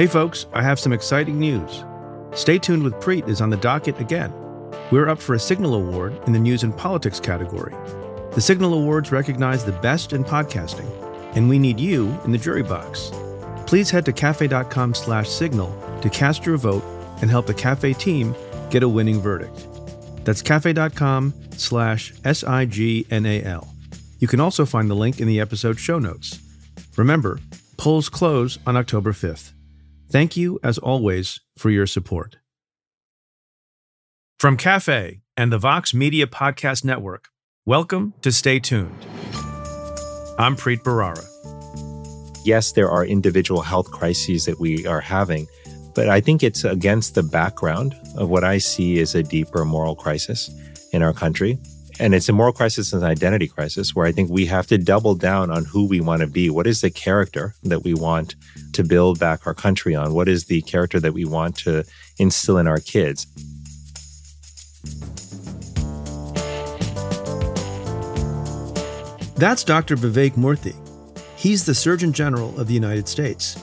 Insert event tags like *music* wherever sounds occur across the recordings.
Hey folks, I have some exciting news. Stay tuned with Preet is on the docket again. We're up for a Signal Award in the News and Politics category. The Signal Awards recognize the best in podcasting, and we need you in the jury box. Please head to cafe.com slash signal to cast your vote and help the cafe team get a winning verdict. That's cafe.com slash S-I-G-N-A-L. You can also find the link in the episode show notes. Remember, polls close on October 5th. Thank you, as always, for your support. From Cafe and the Vox Media Podcast Network, welcome to Stay Tuned. I'm Preet Bharara. Yes, there are individual health crises that we are having, but I think it's against the background of what I see as a deeper moral crisis in our country. And it's a moral crisis and an identity crisis where I think we have to double down on who we want to be. What is the character that we want to build back our country on? What is the character that we want to instill in our kids? That's Dr. Vivek Murthy. He's the Surgeon General of the United States.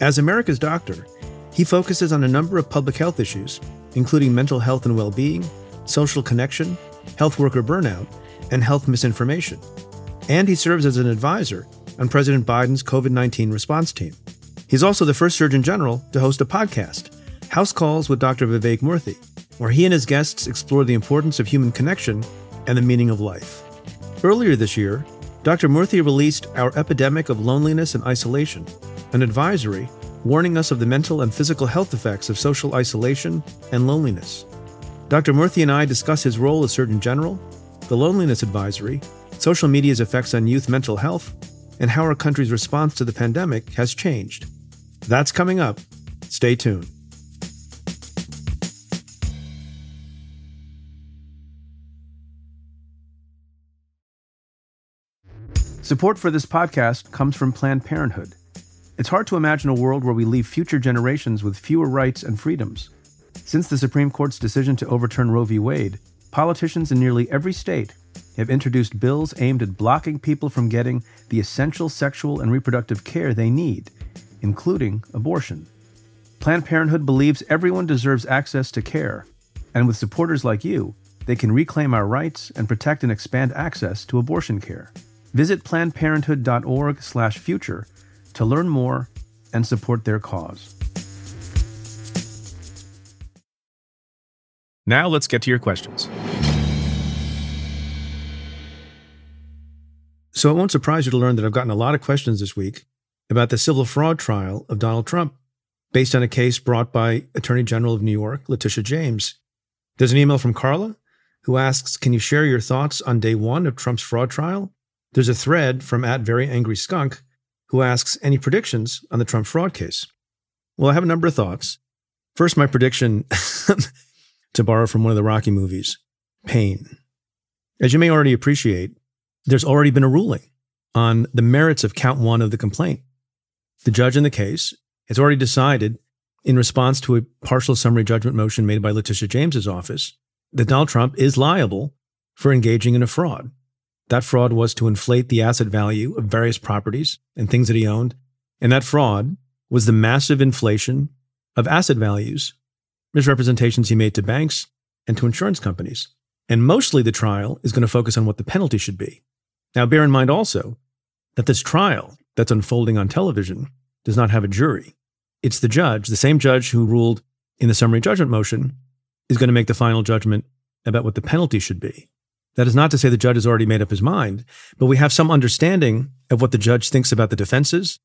As America's doctor, he focuses on a number of public health issues, including mental health and well being, social connection, health worker burnout, and health misinformation. And he serves as an advisor on President Biden's COVID 19 response team. He's also the first Surgeon General to host a podcast, House Calls with Dr. Vivek Murthy, where he and his guests explore the importance of human connection and the meaning of life. Earlier this year, Dr. Murthy released Our Epidemic of Loneliness and Isolation, an advisory warning us of the mental and physical health effects of social isolation and loneliness. Dr. Murthy and I discuss his role as Surgeon General, the Loneliness Advisory, social media's effects on youth mental health, and how our country's response to the pandemic has changed. That's coming up. Stay tuned. Support for this podcast comes from Planned Parenthood. It's hard to imagine a world where we leave future generations with fewer rights and freedoms. Since the Supreme Court's decision to overturn Roe v. Wade, politicians in nearly every state have introduced bills aimed at blocking people from getting the essential sexual and reproductive care they need, including abortion. Planned Parenthood believes everyone deserves access to care, and with supporters like you, they can reclaim our rights and protect and expand access to abortion care. Visit plannedparenthood.org/future to learn more and support their cause. Now let's get to your questions. So it won't surprise you to learn that I've gotten a lot of questions this week about the civil fraud trial of Donald Trump based on a case brought by Attorney General of New York, Letitia James. There's an email from Carla who asks, Can you share your thoughts on day one of Trump's fraud trial? There's a thread from at Very Angry Skunk who asks, Any predictions on the Trump fraud case? Well, I have a number of thoughts. First, my prediction *laughs* to borrow from one of the Rocky movies, pain. As you may already appreciate, there's already been a ruling on the merits of count one of the complaint. The judge in the case has already decided, in response to a partial summary judgment motion made by Letitia James's office, that Donald Trump is liable for engaging in a fraud. That fraud was to inflate the asset value of various properties and things that he owned. And that fraud was the massive inflation of asset values misrepresentations he made to banks and to insurance companies. And mostly the trial is going to focus on what the penalty should be. Now, bear in mind also that this trial that's unfolding on television does not have a jury. It's the judge, the same judge who ruled in the summary judgment motion, is going to make the final judgment about what the penalty should be. That is not to say the judge has already made up his mind, but we have some understanding of what the judge thinks about the defenses,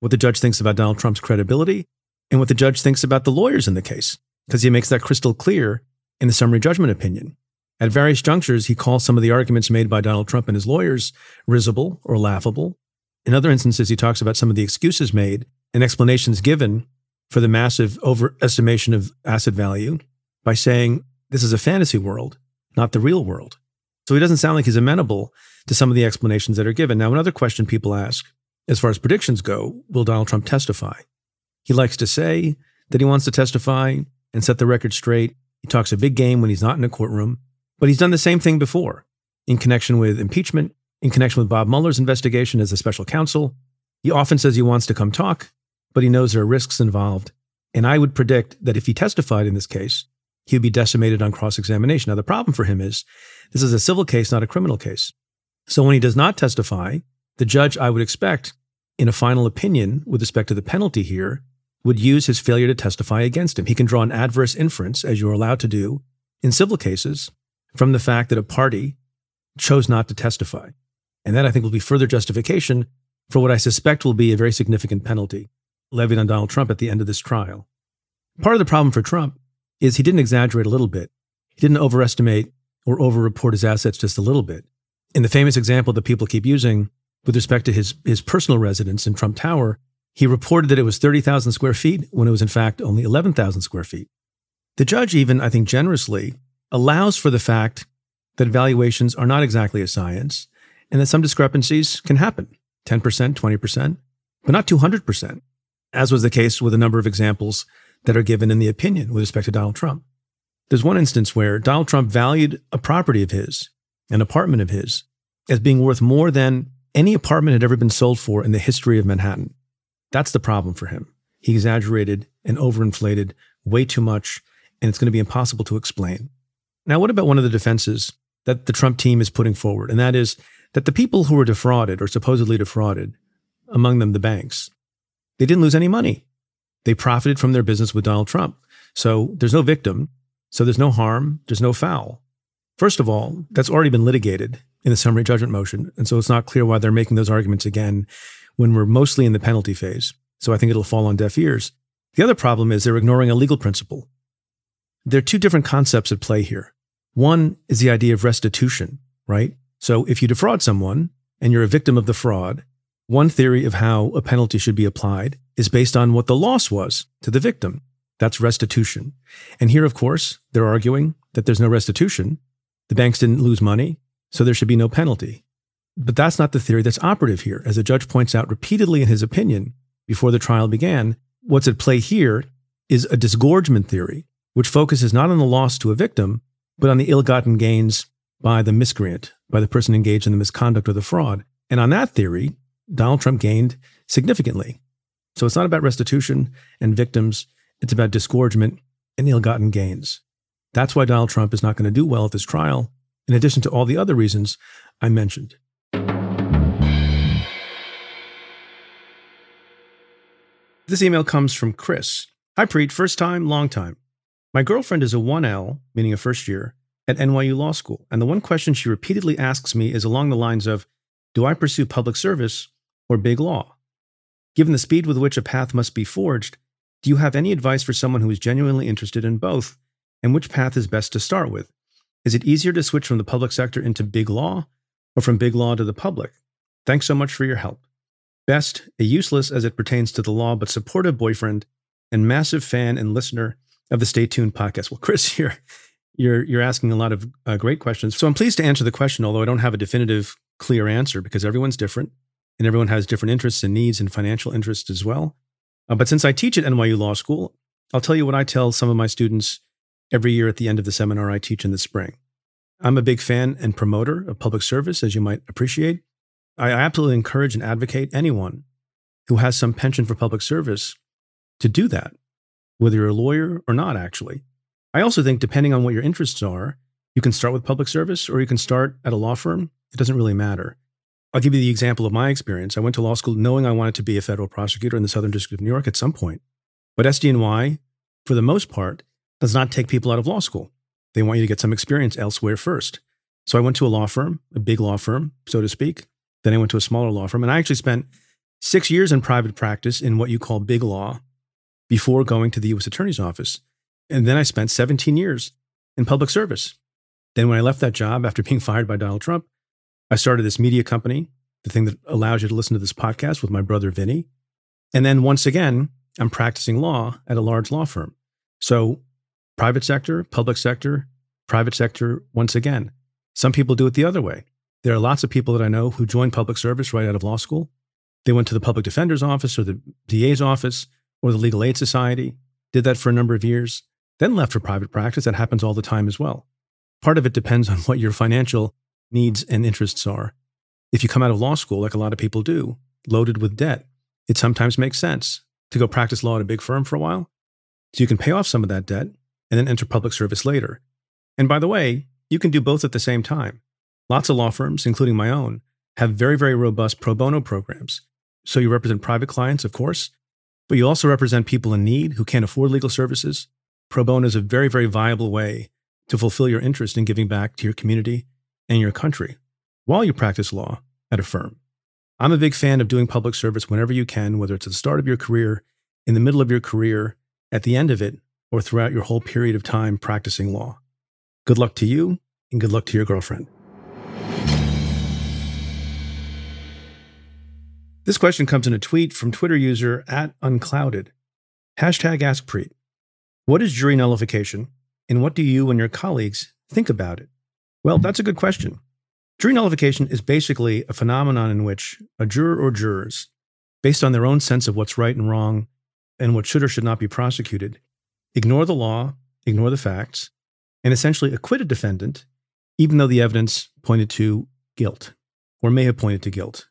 what the judge thinks about Donald Trump's credibility, and what the judge thinks about the lawyers in the case because he makes that crystal clear in the summary judgment opinion. At various junctures, he calls some of the arguments made by Donald Trump and his lawyers risible or laughable. In other instances, he talks about some of the excuses made and explanations given for the massive overestimation of asset value by saying this is a fantasy world, not the real world. So he doesn't sound like he's amenable to some of the explanations that are given. Now, another question people ask, as far as predictions go, will Donald Trump testify? He likes to say that he wants to testify and set the record straight. He talks a big game when he's not in a courtroom, but he's done the same thing before in connection with impeachment, in connection with Bob Mueller's investigation as a special counsel. He often says he wants to come talk, but he knows there are risks involved. And I would predict that if he testified in this case, he would be decimated on cross examination. Now, the problem for him is this is a civil case, not a criminal case. So when he does not testify, the judge, I would expect, in a final opinion with respect to the penalty here, would use his failure to testify against him. He can draw an adverse inference, as you're allowed to do in civil cases, from the fact that a party chose not to testify. And that I think will be further justification for what I suspect will be a very significant penalty levied on Donald Trump at the end of this trial. Part of the problem for Trump is he didn't exaggerate a little bit. He didn't overestimate or overreport his assets just a little bit. In the famous example that people keep using with respect to his, his personal residence in Trump Tower, he reported that it was 30,000 square feet when it was in fact only 11,000 square feet. The judge, even, I think, generously allows for the fact that valuations are not exactly a science and that some discrepancies can happen 10%, 20%, but not 200%, as was the case with a number of examples that are given in the opinion with respect to Donald Trump. There's one instance where Donald Trump valued a property of his, an apartment of his, as being worth more than any apartment had ever been sold for in the history of Manhattan. That's the problem for him. He exaggerated and overinflated way too much, and it's going to be impossible to explain. Now, what about one of the defenses that the Trump team is putting forward? And that is that the people who were defrauded or supposedly defrauded, among them the banks, they didn't lose any money. They profited from their business with Donald Trump. So there's no victim. So there's no harm. There's no foul. First of all, that's already been litigated in the summary judgment motion. And so it's not clear why they're making those arguments again when we're mostly in the penalty phase. So I think it'll fall on deaf ears. The other problem is they're ignoring a legal principle. There are two different concepts at play here. One is the idea of restitution, right? So if you defraud someone and you're a victim of the fraud, one theory of how a penalty should be applied is based on what the loss was to the victim. That's restitution. And here, of course, they're arguing that there's no restitution. The banks didn't lose money, so there should be no penalty. But that's not the theory that's operative here. As the judge points out repeatedly in his opinion before the trial began, what's at play here is a disgorgement theory, which focuses not on the loss to a victim, but on the ill gotten gains by the miscreant, by the person engaged in the misconduct or the fraud. And on that theory, Donald Trump gained significantly. So it's not about restitution and victims, it's about disgorgement and ill gotten gains. That's why Donald Trump is not going to do well at this trial, in addition to all the other reasons I mentioned. This email comes from Chris. Hi, Preet. First time, long time. My girlfriend is a 1L, meaning a first year, at NYU Law School. And the one question she repeatedly asks me is along the lines of Do I pursue public service or big law? Given the speed with which a path must be forged, do you have any advice for someone who is genuinely interested in both? And which path is best to start with? Is it easier to switch from the public sector into big law or from big law to the public? Thanks so much for your help. Best, a useless as it pertains to the law, but supportive boyfriend and massive fan and listener of the Stay Tuned podcast. Well, Chris, *laughs* you're, you're, you're asking a lot of uh, great questions. So I'm pleased to answer the question, although I don't have a definitive, clear answer because everyone's different and everyone has different interests and needs and financial interests as well. Uh, but since I teach at NYU Law School, I'll tell you what I tell some of my students every year at the end of the seminar I teach in the spring. I'm a big fan and promoter of public service, as you might appreciate. I absolutely encourage and advocate anyone who has some penchant for public service to do that, whether you're a lawyer or not, actually. I also think, depending on what your interests are, you can start with public service or you can start at a law firm. It doesn't really matter. I'll give you the example of my experience. I went to law school knowing I wanted to be a federal prosecutor in the Southern District of New York at some point. But SDNY, for the most part, does not take people out of law school. They want you to get some experience elsewhere first. So I went to a law firm, a big law firm, so to speak. Then I went to a smaller law firm. And I actually spent six years in private practice in what you call big law before going to the US Attorney's Office. And then I spent 17 years in public service. Then, when I left that job after *laughs* being fired by Donald Trump, I started this media company, the thing that allows you to listen to this podcast with my brother Vinny. And then once again, I'm practicing law at a large law firm. So, private sector, public sector, private sector, once again. Some people do it the other way. There are lots of people that I know who joined public service right out of law school. They went to the public defender's office or the DA's office or the legal aid society, did that for a number of years, then left for private practice. That happens all the time as well. Part of it depends on *laughs* what your financial needs and interests are. If you come out of law school, like a lot of people do, loaded with debt, it sometimes makes sense to go practice law at a big firm for a while. So you can pay off some of that debt and then enter public service later. And by the way, you can do both at the same time. Lots of law firms, including my own, have very, very robust pro bono programs. So you represent private clients, of course, but you also represent people in need who can't afford legal services. Pro bono is a very, very viable way to fulfill your interest in giving back to your community and your country while you practice law at a firm. I'm a big fan of doing public service whenever you can, whether it's at the start of your career, in the middle of your career, at the end of it, or throughout your whole period of time practicing law. Good luck to you, and good luck to your girlfriend. This question comes in a tweet from Twitter user at unclouded. Hashtag AskPreet. What is jury nullification, and what do you and your colleagues think about it? Well, that's a good question. Jury nullification is basically a phenomenon in which a juror or jurors, based on their own sense of what's right and wrong and what should or should not be prosecuted, ignore the law, ignore the facts, and essentially acquit a defendant, even though the evidence pointed to guilt or may have pointed to guilt.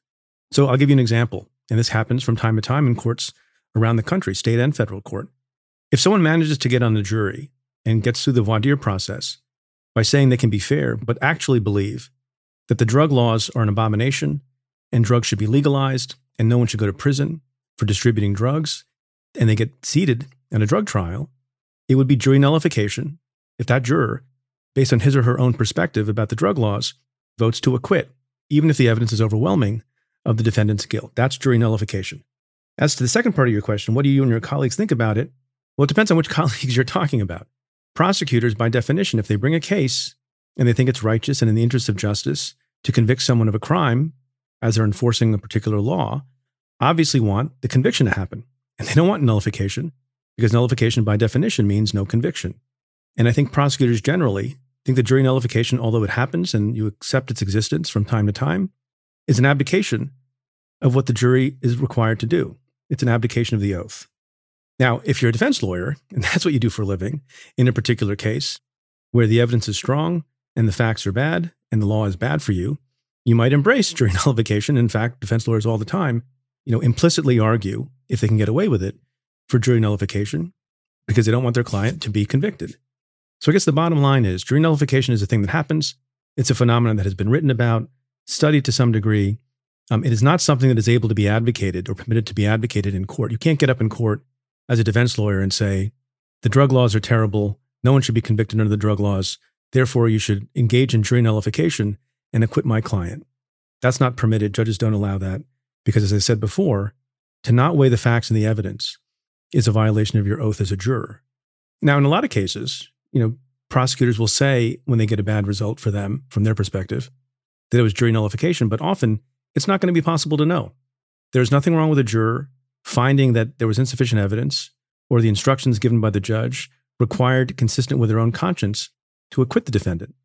So I'll give you an example. And this happens from time to time in courts around the country, state and federal court. If someone manages to get on the jury and gets through the voir dire process by saying they can be fair, but actually believe that the drug laws are an abomination and drugs should be legalized and no one should go to prison for distributing drugs, and they get seated in a drug trial, it would be jury nullification if that juror, based on his or her own perspective about the drug laws, votes to acquit, even if the evidence is overwhelming of the defendant's guilt. That's jury nullification. As to the second part of your question, what do you and your colleagues think about it? Well, it depends on which *laughs* colleagues you're talking about. Prosecutors, by definition, if they bring a case and they think it's righteous and in the interest of justice to convict someone of a crime as they're enforcing a particular law, obviously want the conviction to happen. And they don't want nullification because nullification, by definition, means no conviction. And I think prosecutors generally think that jury nullification, although it happens and you accept its existence from time to time, is an abdication of what the jury is required to do. It's an abdication of the oath. Now, if you're a defense lawyer, *laughs* and that's what you do for a living, in a particular case where the evidence is strong and the facts are bad and the law is bad for you, you might embrace *laughs* jury nullification. In fact, defense lawyers all the time, you know, implicitly argue if they can get away with it for jury nullification because they don't want their client to be convicted. So I guess the bottom line is jury nullification is a thing that happens. It's a phenomenon that has been written about studied to some degree. Um, it is not something that is able to be advocated or permitted to be advocated in court. You can't get up in court as a defense lawyer and say, the drug laws are terrible. No one should be convicted under the drug laws. Therefore, you should engage in jury nullification and acquit my client. That's not permitted. Judges don't allow that because, as I said before, to not weigh the facts and the evidence is a violation of your oath as a juror. Now, in a lot of cases, you know, prosecutors will say when they get a bad result for them from their perspective, that it was jury nullification, but often it's not going to be possible to know. There's nothing wrong with a juror finding that there was insufficient evidence or the instructions given by the judge required consistent with their own conscience to acquit the defendant.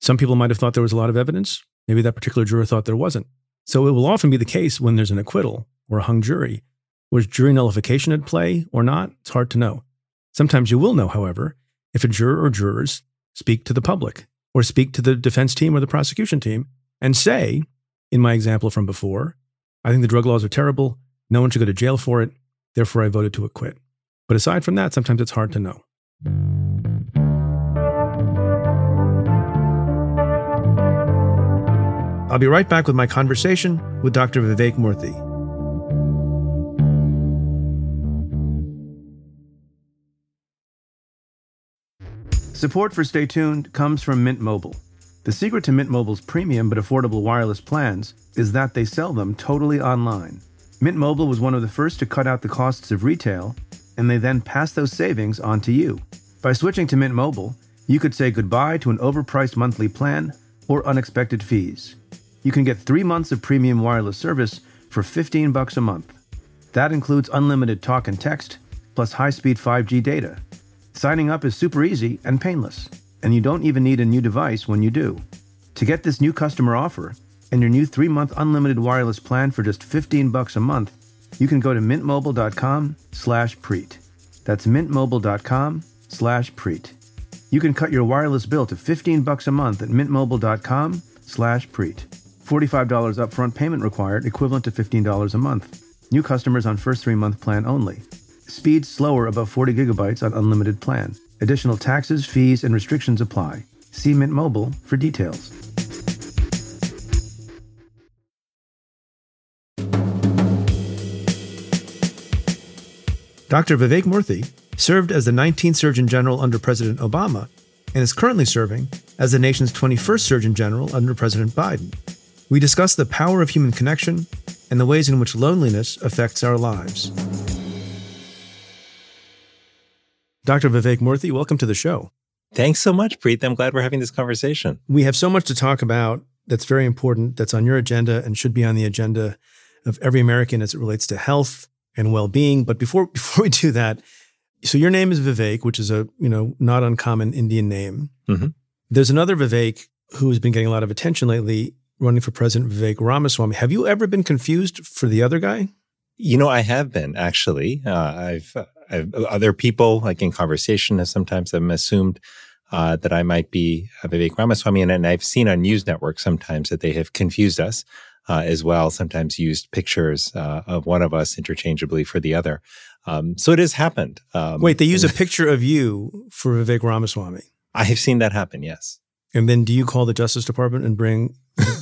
Some people might have thought there was a lot of evidence. Maybe that particular juror thought there wasn't. So it will often be the case when there's an acquittal or a hung jury. Was jury nullification at play or not? It's hard to know. Sometimes you will know, however, if a juror or jurors speak to the public or speak to the defense team or the prosecution team and say, in my example from before, I think the drug laws are terrible. No one should go to jail for it. Therefore, I voted to acquit. But aside from that, sometimes it's hard to know. I'll be right back with my conversation with Dr. Vivek Murthy. Support for Stay Tuned comes from Mint Mobile. The secret to Mint Mobile's premium but affordable wireless plans is that they sell them totally online. Mint Mobile was one of the first to cut out the costs of retail, and they then pass those savings on to you. By switching to Mint Mobile, you could say goodbye to an overpriced monthly plan or unexpected fees. You can get 3 months of premium wireless service for 15 bucks a month. That includes unlimited talk and text plus high-speed 5G data. Signing up is super easy and painless and you don't even need a new device when you do. To get this new customer offer and your new 3-month unlimited wireless plan for just 15 bucks a month, you can go to mintmobile.com/preet. That's mintmobile.com/preet. You can cut your wireless bill to 15 bucks a month at mintmobile.com/preet. $45 upfront payment required, equivalent to $15 a month. New customers on first 3-month plan only. Speed slower above 40 gigabytes on unlimited plan. Additional taxes, fees, and restrictions apply. See Mint Mobile for details. Dr. Vivek Murthy served as the 19th Surgeon General under President Obama and is currently serving as the nation's 21st Surgeon General under President Biden. We discuss the power of human connection and the ways in which loneliness affects our lives. Dr. Vivek Murthy, welcome to the show. Thanks so much, Preet. I'm glad we're having this conversation. We have so much to talk about that's very important, that's on your agenda and should be on the agenda of every American as it relates to health and well-being. But before *laughs* before we do that, so your name is Vivek, which is a you know not uncommon Indian name. Mm-hmm. There's another Vivek who has been getting a lot of attention lately, running for president, Vivek Ramaswamy. Have you ever been confused for the other guy? You know, I have been actually. Uh, I've, I've, other people, like in conversation, have sometimes have assumed uh, that I might be Vivek Ramaswamy, and, and, I've seen on news networks sometimes that they have confused us uh, as well. Sometimes used pictures uh, of one of us interchangeably for the other. Um, so it has happened. Um, Wait, they use a picture of you for Vivek Ramaswamy. I have seen that happen. Yes. And then, do you call the Justice Department and bring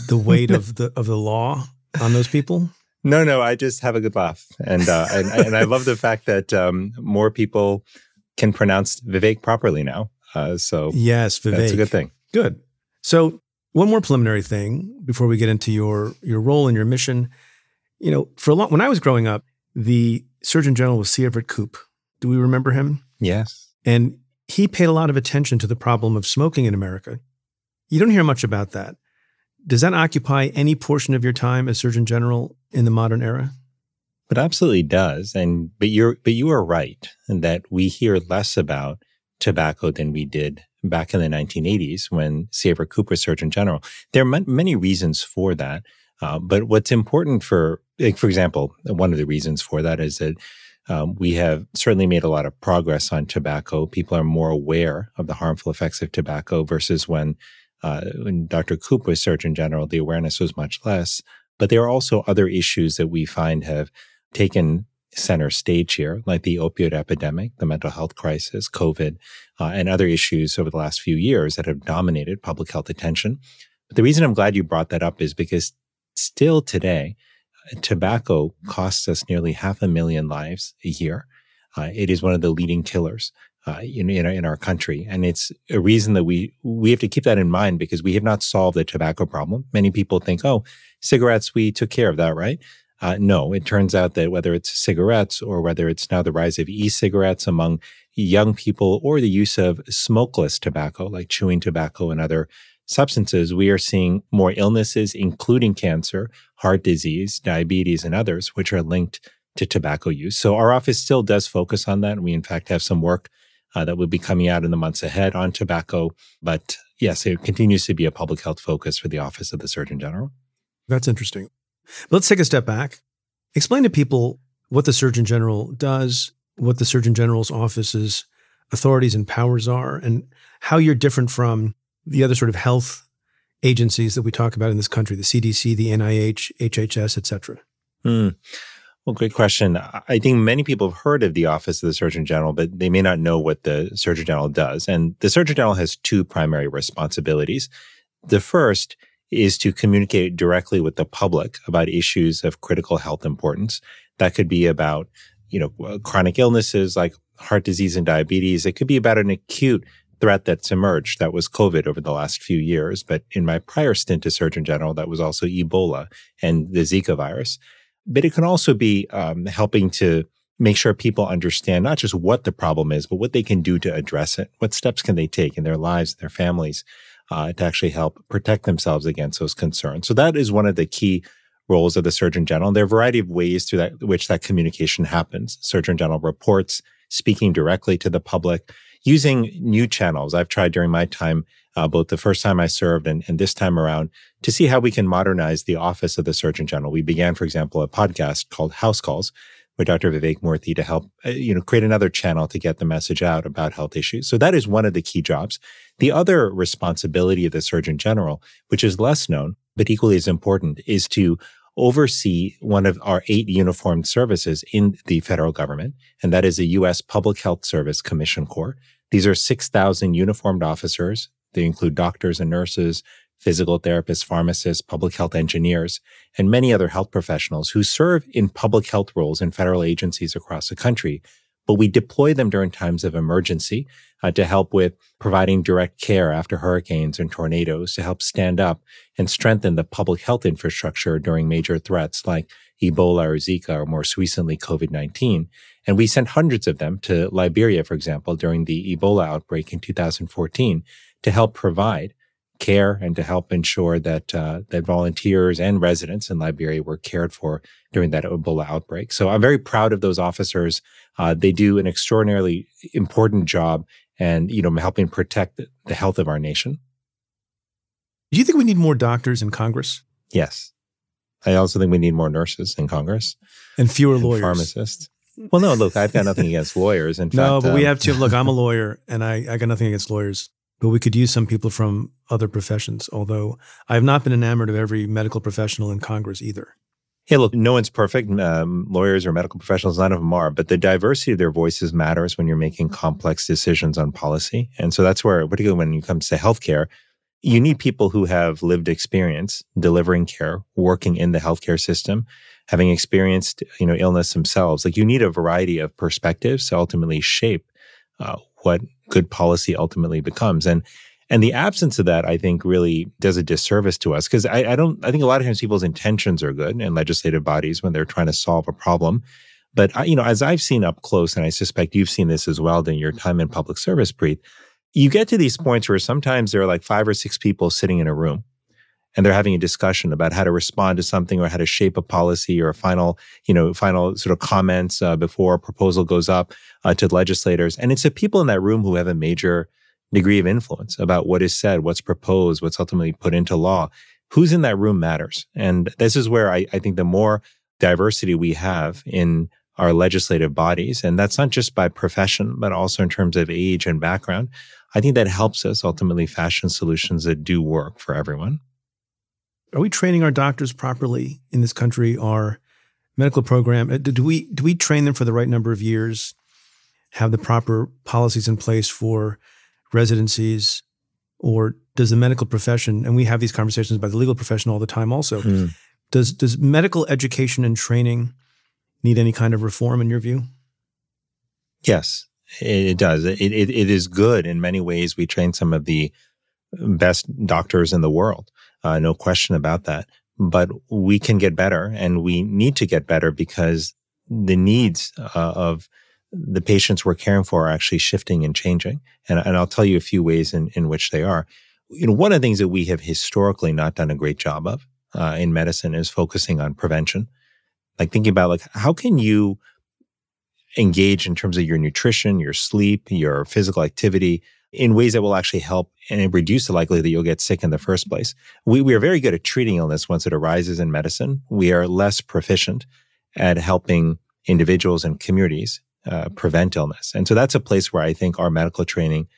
the weight *laughs* of the of the law on those people? No, no. I just have a good laugh, and uh, and, and, I love the fact that um, more people can pronounce Vivek properly now. Uh, so yes, Vivek. That's a good thing. Good. So one more preliminary thing before we get into your your role and your mission. You know, for a long when I was growing up, the Surgeon General was C. Everett Koop. Do we remember him? Yes. And he paid a lot of attention to the problem of smoking in America. You don't hear much about that. Does that occupy any portion of your time as Surgeon General in the modern era? It absolutely does. And but you're but you are right in that we hear less about tobacco than we did back in the 1980s when C. Cooper Surgeon General. There are m- many reasons for that. Uh, but what's important for, like, for example, one of the reasons for that is that um, we have certainly made a lot of progress on tobacco. People are more aware of the harmful effects of tobacco versus when, uh, when Dr. Koop was Surgeon General, the awareness was much less. But there are also other issues that we find have taken center stage here, like the opioid epidemic, the mental health crisis, COVID, uh, and other issues over the last few years that have dominated public health attention. But the reason I'm glad you brought that up is because still today, tobacco costs us nearly half a million lives a year. Uh, it is one of the leading killers uh, in, in, in, our country, and it's a reason that we we have to keep that in mind because we have not solved the tobacco problem. Many people think, "Oh, cigarettes, we took care of that, right?" Uh, no, it turns out that whether it's cigarettes or whether it's now the rise of e-cigarettes among young people or the use of smokeless tobacco like chewing tobacco and other substances, we are seeing more illnesses, including cancer, heart disease, diabetes, and others, which are linked to tobacco use. So our office still does focus on that. We, in fact, have some work uh, that will be coming out in the months ahead on tobacco. But yes, it continues to be a public health focus for the Office of the Surgeon General. That's interesting. Let's take a step back. Explain to people what the Surgeon General does, what the Surgeon General's office's authorities and powers are, and how you're different from the other sort of health agencies that we talk about in this country, the CDC, the NIH, HHS, et cetera? Mm. Well, great question. I think many people have heard of the Office of the Surgeon General, but they may not know what the Surgeon General does. And the Surgeon General has two primary responsibilities. The first is to communicate directly with the public about issues of critical health importance. That could be about, you know, uh, chronic illnesses like heart disease and diabetes. It could be about an acute threat that's emerged. That was COVID over the last few years. But in my prior stint as Surgeon General, that was also Ebola and the Zika virus. But it can also be um, helping to make sure people understand not just what the problem is, but what they can do to address it. What steps can they take in their lives, their families, uh, to actually help protect themselves against those concerns? So that is one of the key roles of the Surgeon General. And there are a variety of ways through that, which that communication happens. Surgeon General reports, speaking directly to the public, using new channels. I've tried during my time, uh, both the first time I served and, and this time around, to see how we can modernize the office of the Surgeon General. We began, for example, a podcast called House Calls with Dr. Vivek Murthy to help, uh, you know, create another channel to get the message out about health issues. So that is one of the key jobs. The other responsibility of the Surgeon General, which is less known, but equally as important, is to oversee one of our eight uniformed services in the federal government, and that is the U.S. Public Health Service Commissioned Corps. These are 6,000 uniformed officers. They include doctors and nurses, physical therapists, pharmacists, public health engineers, and many other health professionals who serve in public health roles in federal agencies across the country. But we deploy them during times of emergency uh, to help with providing direct care after hurricanes and tornadoes, to help stand up and strengthen the public health infrastructure during major threats like Ebola or Zika, or more recently, COVID 19. And we sent hundreds of them to Liberia, for example, during the Ebola outbreak in 2014 to help provide care and to help ensure that uh, that volunteers and residents in Liberia were cared for during that Ebola outbreak. So I'm very proud of those officers. Uh, they do an extraordinarily important job, and you know, helping protect the health of our nation. Do you think we need more doctors in Congress? Yes. I also think we need more nurses in Congress and fewer lawyers, pharmacists. Well, no, look, I've got nothing *laughs* against lawyers. In no, fact, but um, we have to look. I'm a *laughs* lawyer, and I, I got nothing against lawyers, but we could use some people from other professions. Although I have not been enamored of every medical professional in Congress either. Hey, look, no one's perfect. Um, lawyers or medical professionals, none of them are. But the diversity of their voices matters when you're making complex decisions on policy. And so that's where, particularly when it comes to healthcare, you need people who have lived experience delivering care, working in the healthcare system, having experienced, you know, illness themselves. Like you need a variety of perspectives to ultimately shape uh, what good policy ultimately becomes. And and the absence of that, I think, really does a disservice to us because I, I don't. I think a lot of times people's intentions are good in legislative bodies when they're trying to solve a problem. But I, you know, as I've seen up close, and I suspect you've seen this as well during your mm-hmm. time in public service, Preet, you get to these points where sometimes there are like five or six people sitting in a room and they're having a discussion about how to respond to something or how to shape a policy or a final, you know, final sort of comments uh, before a proposal goes up uh, to legislators. And it's the people in that room who have a major degree of influence about what is said, what's proposed, what's ultimately put into law. Who's in that room matters. And this is where I, I think the more diversity we have in our legislative bodies, and that's not just by profession, but also in terms of age and background, I think that helps us ultimately fashion solutions that do work for everyone. Are we training our doctors properly in this country? Our medical program uh, do we do we train them for the right number of years? Have the proper policies in place for residencies, or does the medical profession? And we have these conversations about the legal profession all the time. Also, mm. does does medical education and training need any kind of reform in your view? Yes, it does. It, it, it is good in many ways. We train some of the best doctors in the world. Uh, no question about that. But we can get better and we need to get better because the needs uh, of the patients we're caring for are actually shifting and changing. And, and I'll tell you a few ways in, in which they are. You know, one of the things that we have historically not done a great job of uh, in medicine is focusing on prevention. Like thinking about like, how can you engage in terms of your nutrition, your sleep, your physical activity in ways that will actually help and reduce the likelihood that you'll get sick in the first place. We, we are very good at treating illness once it arises in medicine. We are less proficient at helping individuals and communities uh, prevent illness. And so that's a place where I think our medical training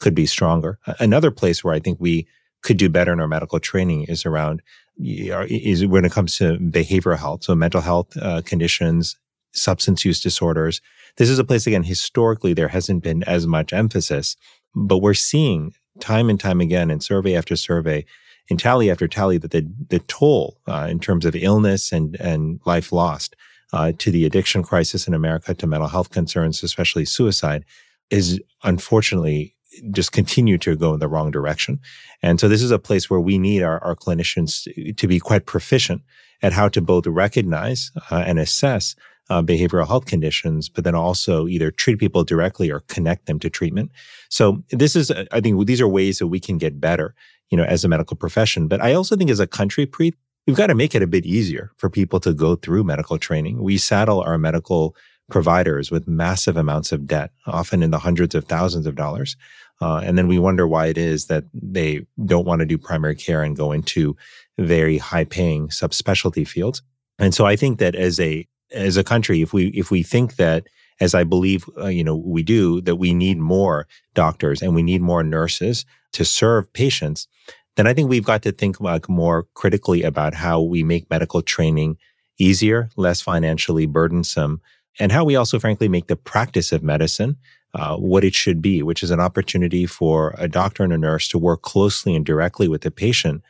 could be stronger. Another place where I think we could do better in our medical training is around is when it comes to behavioral health, so mental health uh, conditions, substance use disorders. This is a place, again, historically, there hasn't been as much emphasis, but we're seeing time and time again in survey after survey, in tally after tally, that the, the toll uh, in terms of illness and, and life lost uh, to the addiction crisis in America, to mental health concerns, especially suicide, is unfortunately just continue to go in the wrong direction. And so this is a place where we need our, our clinicians to be quite proficient at how to both recognize uh, and assess uh, behavioral health conditions, but then also either treat people directly or connect them to treatment. So this is, I think, these are ways that we can get better, you know, as a medical profession. But I also think as a country, we've got to make it a bit easier for people to go through medical training. We saddle our medical providers with massive amounts of debt, often in the hundreds of thousands of dollars. Uh, and then we wonder why it is that they don't want to do primary care and go into very high paying subspecialty fields. And so I think that as a as a country, if we if we think that, as I believe uh, you know we do, that we need more doctors and we need more nurses to serve patients, then I think we've got to think like more critically about how we make medical training easier, less financially burdensome, and how we also, frankly, make the practice of medicine uh, what it should be, which is an opportunity for a doctor and a nurse to work closely and directly with the patient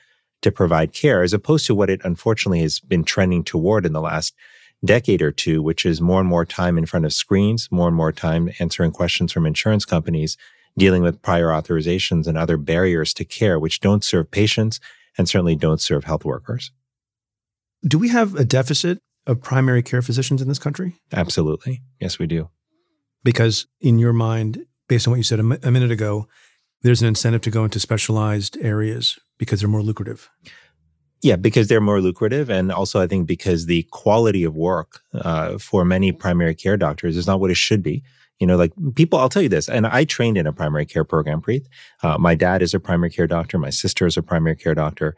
to provide care, as opposed to what it unfortunately has been trending toward in the last decade or two, which is more and more time in front of screens, more and more time answering questions from insurance companies, dealing with prior authorizations and other barriers to care, which don't serve patients and certainly don't serve health workers. Do we have a deficit of primary care physicians in this country? Absolutely. Yes, we do. Because, in your mind, based on what you said a, m- a minute ago, there's an incentive to go into specialized areas because they're more lucrative. Yeah, because they're more lucrative. And also, I think because the quality of work uh, for many primary care doctors is not what it should be. You know, like people, I'll tell you this, and I trained in a primary care program, Preet. Uh, my dad is a primary care doctor. My sister is a primary care doctor.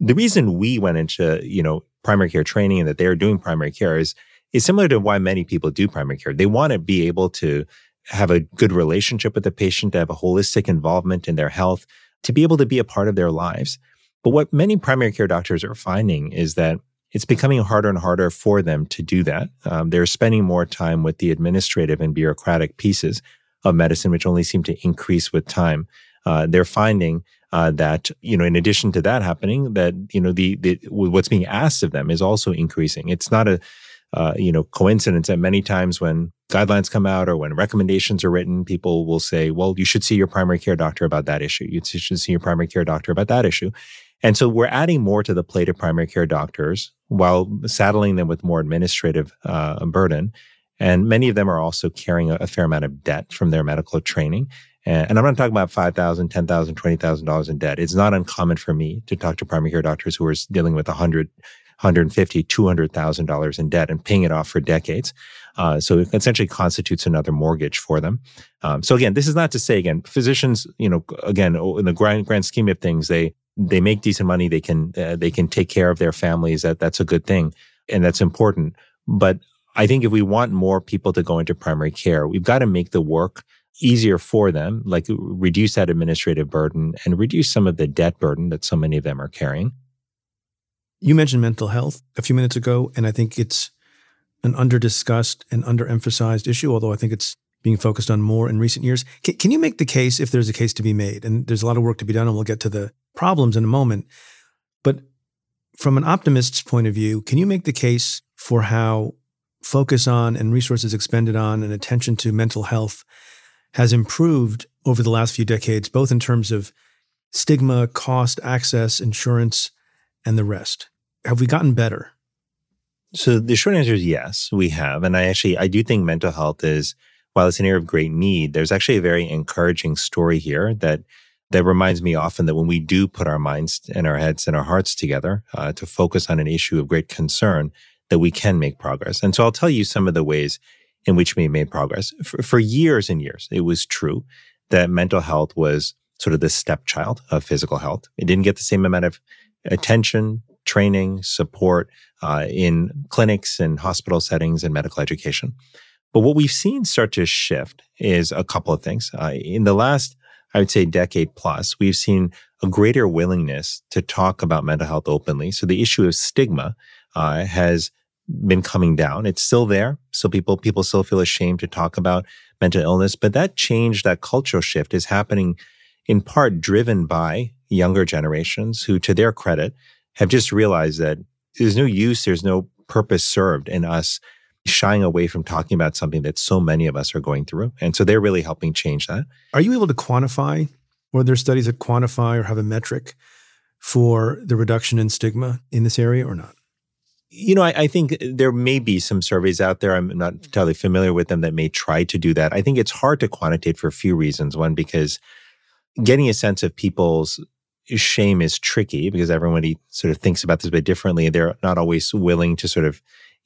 The reason we went into, you know, primary care training and that they're doing primary care is, is similar to why many people do primary care. They want to be able to have a good relationship with the patient, to have a holistic involvement in their health, to be able to be a part of their lives. But what many primary care doctors are finding is that it's becoming harder and harder for them to do that. Um, they're spending more time with the administrative and bureaucratic pieces of medicine, which only seem to increase with time. Uh, they're finding uh, that you know, in addition to that happening, that you know, the, the what's being asked of them is also increasing. It's not a uh, you know coincidence that many times when guidelines come out or when recommendations are written, people will say, "Well, you should see your primary care doctor about that issue. You should see your primary care doctor about that issue." And so we're adding more to the plate of primary care doctors while saddling them with more administrative uh, burden. And many of them are also carrying a, a, fair amount of debt from their medical training. And, and I'm not talking about $5,000, $10,000, $20,000 in debt. It's not uncommon for me to talk to primary care doctors who are dealing with 100, 150, $200,000 in debt and paying it off for decades. Uh, so it essentially constitutes another mortgage for them. Um, so again, this is not to say again, physicians, you know, again, in the grand, grand scheme of things, they, they make decent money. They can uh, they can take care of their families. That that's a good thing, and that's important. But I think if we want more people to go into primary care, we've got to make the work easier for them, like reduce that administrative burden and reduce some of the debt burden that so many of them are carrying. You mentioned mental health a few minutes ago, and I think it's an under-discussed and under-emphasized issue, although I think it's being focused on more in recent years. Can, can, you make the case if there's a case to be made? And there's a lot of work to be done, and we'll get to the problems in a moment. But from an optimist's point of view, can you make the case for how focus on and resources expended on and attention to mental health has improved over the last few decades, both in terms of stigma, cost, access, insurance, and the rest? Have we gotten better? So the short answer is yes, we have. And I actually I do think mental health is while it's an area of great need, there's actually a very encouraging story here that that reminds me often that when we do put our minds and our heads and our hearts together uh, to focus on an issue of great concern, that we can make progress. And so I'll tell you some of the ways in which we made progress. For, for years and years, it was true that mental health was sort of the stepchild of physical health. It didn't get the same amount of attention, training, support uh, in clinics and hospital settings and medical education. But what we've seen start to shift is a couple of things. Uh, in the last I would say decade plus, we've seen a greater willingness to talk about mental health openly. So the issue of stigma uh, has been coming down. It's still there. So people people still feel ashamed to talk about mental illness, but that change, that cultural shift is happening in part driven by younger generations who, to their credit, have just realized that there's no use, there's no purpose served in us shying away from talking about something that so many of us are going through. And so they're really helping change that. Are you able to quantify, or there studies that quantify or have a metric for the reduction in stigma in this area or not? You know, I, I, think there may be some surveys out there. I'm not entirely familiar with them that may try to do that. I think it's hard to quantitate for a few reasons. One, because getting a sense of people's shame is tricky because everybody sort of thinks about this a bit differently. They're not always willing to sort of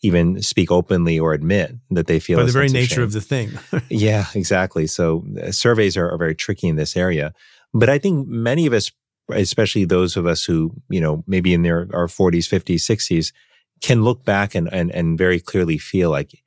even speak openly or admit that they feel by the very nature of, of, the thing. *laughs* yeah, exactly. So uh, surveys are, are very tricky in this area, but I think many of us, especially those of us who you know maybe in their our 40s, 50s, 60s, can look back and and and very clearly feel like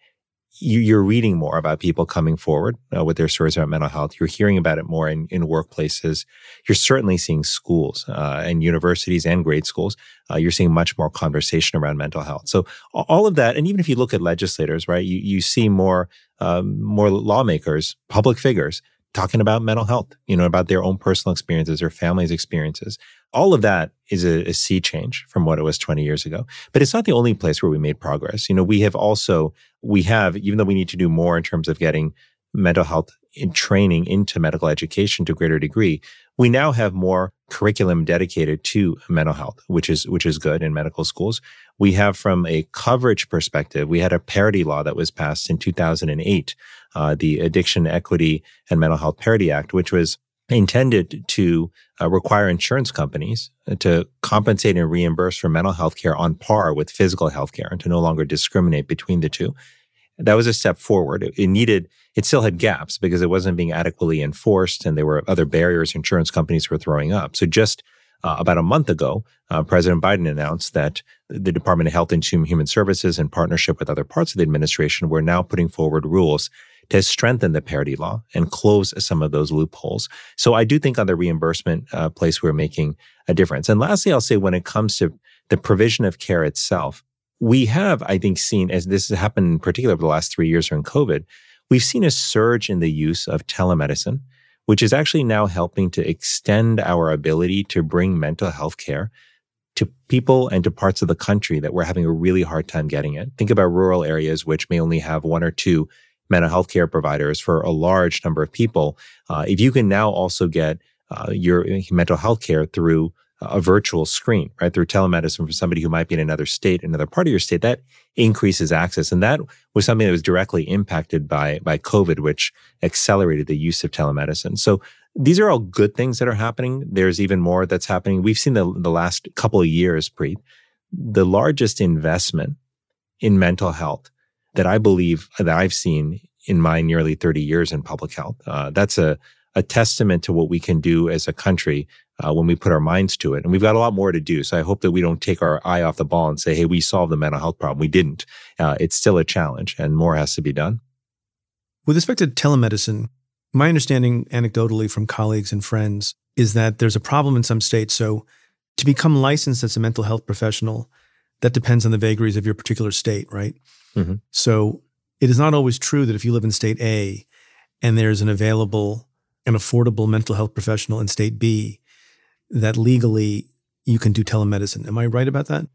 you, are reading more about people coming forward uh, with their stories about mental health. You're hearing about it more in, in workplaces. You're certainly seeing schools uh, and universities and grade schools. Uh, you're seeing much more conversation around mental health. So all of that, and even if you look at legislators, right, you, you see more um, more lawmakers, public figures talking about mental health, you know, about their own personal experiences or families' experiences. All of that is a, a, sea change from what it was 20 years ago. But it's not the only place where we made progress. You know, we have also, we have, even though we need to do more in terms of getting mental health in training into medical education to a greater degree, we now have more curriculum dedicated to mental health, which is, which is good in medical schools. We have from a coverage perspective, we had a parity law that was passed in 2008, uh, the Addiction, Equity, and Mental Health Parity Act, which was intended to uh, require insurance companies to compensate and reimburse for mental health care on par with physical health care and to no longer discriminate between the two. That was a step forward. It, it needed, it still had gaps because it wasn't being adequately enforced and there were other barriers insurance companies were throwing up. So just uh, about a month ago, uh, President Biden announced that the Department of Health and Human Services, in partnership with other parts of the administration, were now putting forward rules to strengthen the parity law and close some of those loopholes. So I do think on the reimbursement uh, place, we're making a difference. And lastly, I'll say when it comes to the provision of care itself, we have, I think, seen as this has happened in particular over the last three years during COVID, we've seen a surge in the use of telemedicine, which is actually now helping to extend our ability to bring mental health care to people and to parts of the country that we're having a really hard time getting it. Think about rural areas which may only have one or two mental health care providers for a large number of people. Uh, if you can now also get uh, your mental health care through a virtual screen, right, through telemedicine for somebody who might be in another state, another part of your state, that increases access. And that was something that was directly impacted by, by COVID, which accelerated the use of telemedicine. So these are all good things that are happening. There's even more that's happening. We've seen the, the last couple of years, Preet, the largest investment in mental health that I believe that I've seen in my nearly 30 years in public health. Uh, that's a, a testament to what we can do as a country uh, when we put our minds to it. And we've got a lot more to do. So I hope that we don't take our eye off the ball and say, hey, we solved the mental health problem. We didn't. Uh, it's still a challenge and more has to be done. With respect to telemedicine, my understanding anecdotally from colleagues and friends is that there's a problem in some states. So to become licensed as a mental health professional, that depends on the vagaries of your particular state, right? Mm-hmm. So it is not always true that if you live in state A and there's an available and affordable mental health professional in state B, that legally you can do telemedicine. Am I right about that?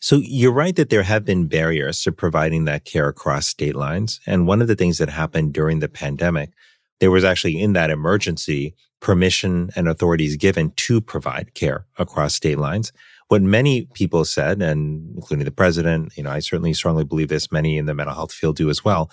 So you're right that there have been barriers to providing that care across state lines. And one of the things that happened during the pandemic, there was actually in that emergency permission and authorities given to provide care across state lines what many people said, and including the president, you know, I certainly strongly believe this, many in the mental health field do as well,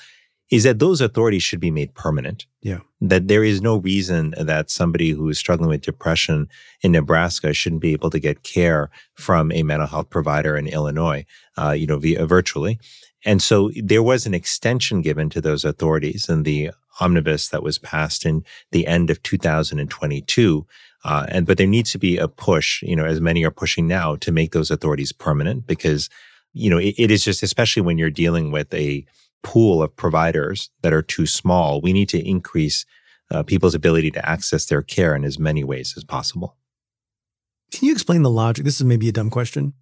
is that those authorities should be made permanent. Yeah. That there is no reason that somebody who is struggling with depression in Nebraska shouldn't be able to get care from a mental health provider in Illinois, uh, you know, via virtually. And so there was an extension given to those authorities in the omnibus that was passed in the end of 2022 uh, and but there needs to be a push, you know, as many are pushing now to make those authorities permanent because, you know, it, it is just especially when you're dealing with a pool of providers that are too small, we need to increase uh, people's ability to access their care in as many ways as possible. Can you explain the logic? This is maybe a dumb question.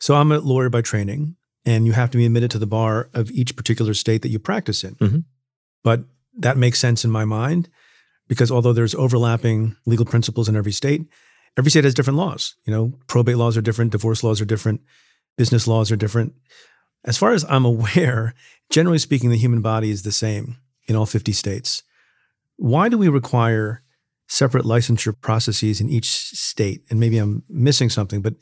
So I'm a lawyer by training, and you have to be admitted to the bar of each particular state that you practice in. Mm-hmm. But that makes sense in my mind because although there's overlapping legal principles in every state, every state has different laws. You know, probate laws are different, divorce laws are different, business laws are different. As far as I'm *laughs* aware, generally speaking, the human body is the same in all 50 states. Why do we require separate licensure processes in each state? And maybe I'm missing something, but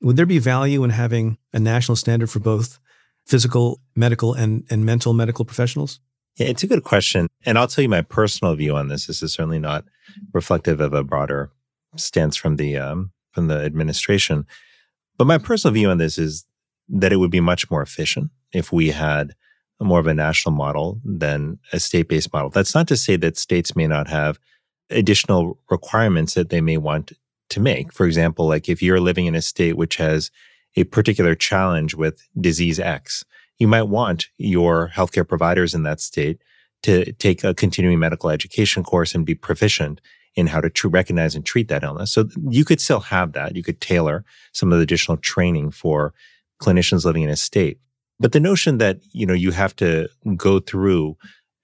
would there be value in having a national standard for both physical, medical, and, and mental medical professionals? Yeah, it's a good question. And I'll tell you my personal view on this. This is certainly not reflective of a broader stance from the um, from the administration. But my personal view on this is that it would be much more efficient if we had more of a national model than a state-based model. That's not to say that states may not have additional requirements that they may want to make. For example, like if you're living in a state which has a particular challenge with disease X, you might want your healthcare providers in that state to take a continuing medical education course and be proficient in how to tr- recognize and treat that illness. So you could still have that. You could tailor some of the additional training for clinicians living in a state. But the notion that, you know, you have to go through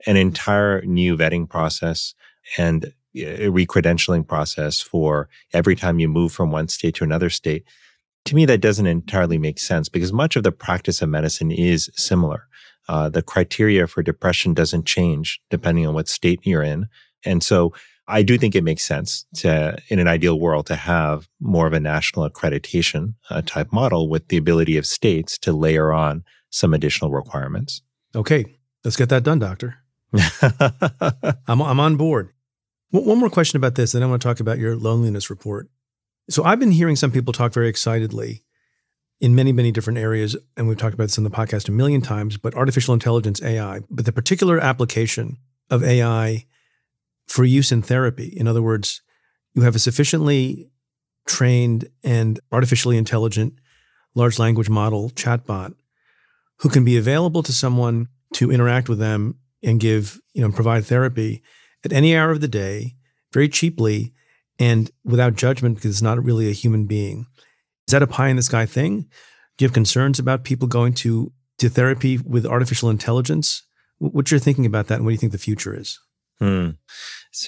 an entire new vetting process and a recredentialing process for every time you move from one state to another state, to me, that doesn't entirely make sense because much of the practice of medicine is similar. Uh, the criteria for depression doesn't change depending on what state you're in. And so I do think it makes sense to, in an ideal world, to have more of a national accreditation uh, type model with the ability of states to layer on some additional requirements. Okay, let's get that done, doctor. *laughs* I'm, I'm on board. One more question about this, then I want to talk about your loneliness report. So I've been hearing some people talk very excitedly in many, many different areas, and we've talked about this in the podcast a million times, but artificial intelligence, AI, but the particular application of AI for use in therapy. In other words, you have a sufficiently trained and artificially intelligent large language model chatbot who can be available to someone to interact with them and give, you know, provide therapy at any hour of the day, very cheaply and without judgment because it's not really a human being. Is that a pie in the sky thing? Do you have concerns about people going to, to therapy with artificial intelligence? What's your thinking about that and what do you think the future is? Hmm.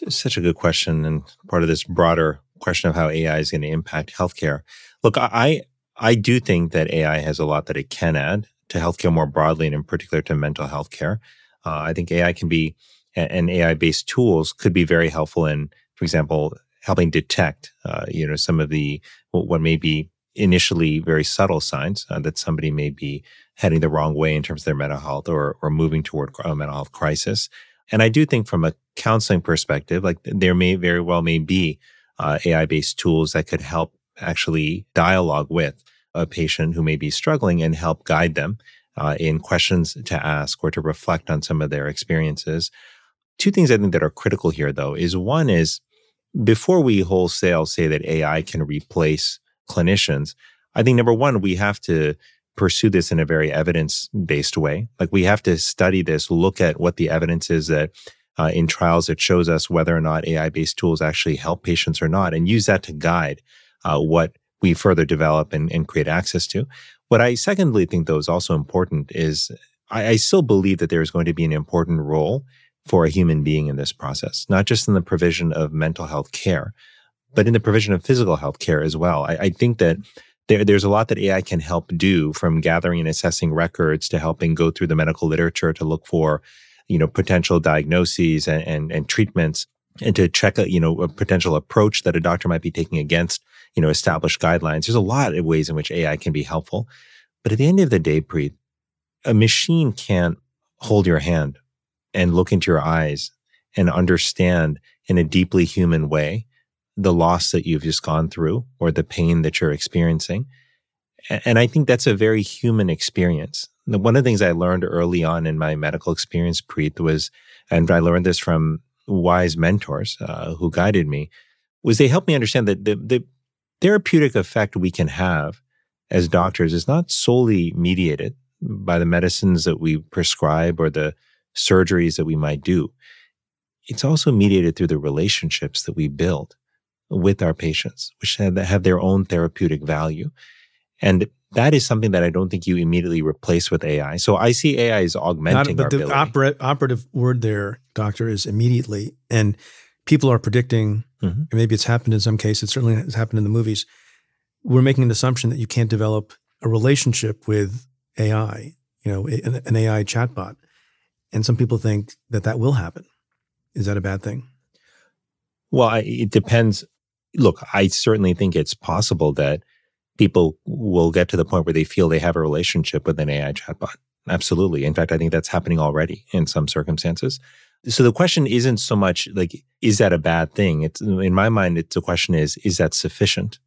It's such a good question, and part of this broader question of how AI is going to impact healthcare. Look, I I do think that AI has a lot that it can add to healthcare more broadly, and in particular to mental health care. Uh, I think AI can be and AI based tools could be very helpful in, for example, helping detect, uh, you know, some of the what may be initially very subtle signs uh, that somebody may be heading the wrong way in terms of their mental health or or moving toward a mental health crisis. And I do think from a counseling perspective, like there may very well may be uh, AI based tools that could help actually dialogue with a patient who may be struggling and help guide them uh, in questions to ask or to reflect on some of their experiences. Two things I think that are critical here, though, is one is before we wholesale say that AI can replace clinicians, I think number one, we have to pursue this in a very evidence based way. Like we have to study this, look at what the evidence is that uh, in trials that shows us whether or not AI based tools actually help patients or not, and use that to guide uh, what we further develop and, and, create access to. What I secondly think, though, is also important is I, I still believe that there is going to be an important role for a human being in this process, not just in the provision of mental health care, but in the provision of physical health care as well. I, I think that there, there's a lot that AI can help do from gathering and assessing records to helping go through the medical literature to look for, you know, potential diagnoses and, and, and treatments and to check a, you know, a potential approach that a doctor might be taking against, you know, established guidelines. There's a lot of ways in which AI can be helpful. But at the end of the day, Preet, a machine can't hold your hand and look into your eyes and understand in a deeply human way the loss that you've just gone through or the pain that you're experiencing. And I think that's a very human experience. One of the things I learned early on in my medical experience, Preet, was, and I learned this from wise mentors uh, who guided me, was they helped me understand that the, the therapeutic effect we can have as doctors is not solely mediated by the medicines that we prescribe or the surgeries that we might do. It's also mediated through the relationships that we build with our patients, which have, have their own therapeutic value. And that is something that I don't think you immediately replace with AI. So I see AI as augmenting Not, but the opera, operative word there, doctor, is immediately. And people are predicting, mm-hmm. and maybe it's happened in some cases, it certainly has happened in the movies. We're making an assumption that you can't develop a relationship with AI, you know, an, an AI chatbot. And some people think that that will happen. Is that a bad thing? Well, it depends look, I certainly think it's possible that people will get to the point where they feel they have a relationship with an AI chatbot. Absolutely. In fact, I think that's happening already in some circumstances. So the question isn't so much like, is that a bad thing? It's in my mind, it's the question is, is that sufficient?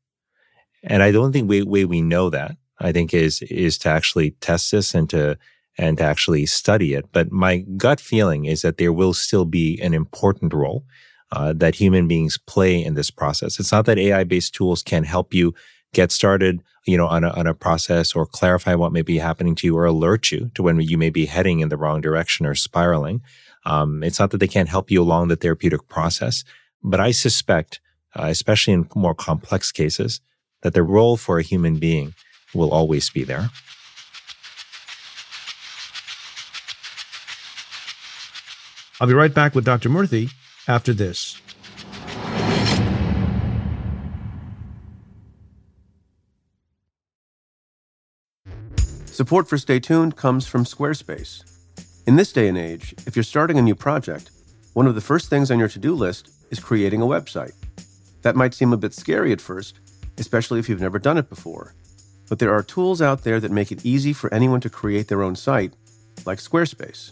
And I don't think way, way we know that. I think is is to actually test this and to and to actually study it. But my gut feeling is that there will still be an important role uh, that human beings play in this process. It's not that AI based tools can help you get started, you know, on a, on a process or clarify what may be happening to you or alert you to when you may be heading in the wrong direction or spiraling. Um, it's not that they can't help you along the therapeutic process, but I suspect, uh, especially in more complex cases, that the role for a human being will always be there. I'll be right back with Dr. Murthy after this. Support for Stay Tuned comes from Squarespace. In this day and age, if you're starting a new project, one of the first things on your to do list is creating a website. That might seem a bit scary at first, especially if you've never done it before. But there are tools out there that make it easy for anyone to create their own site, like Squarespace.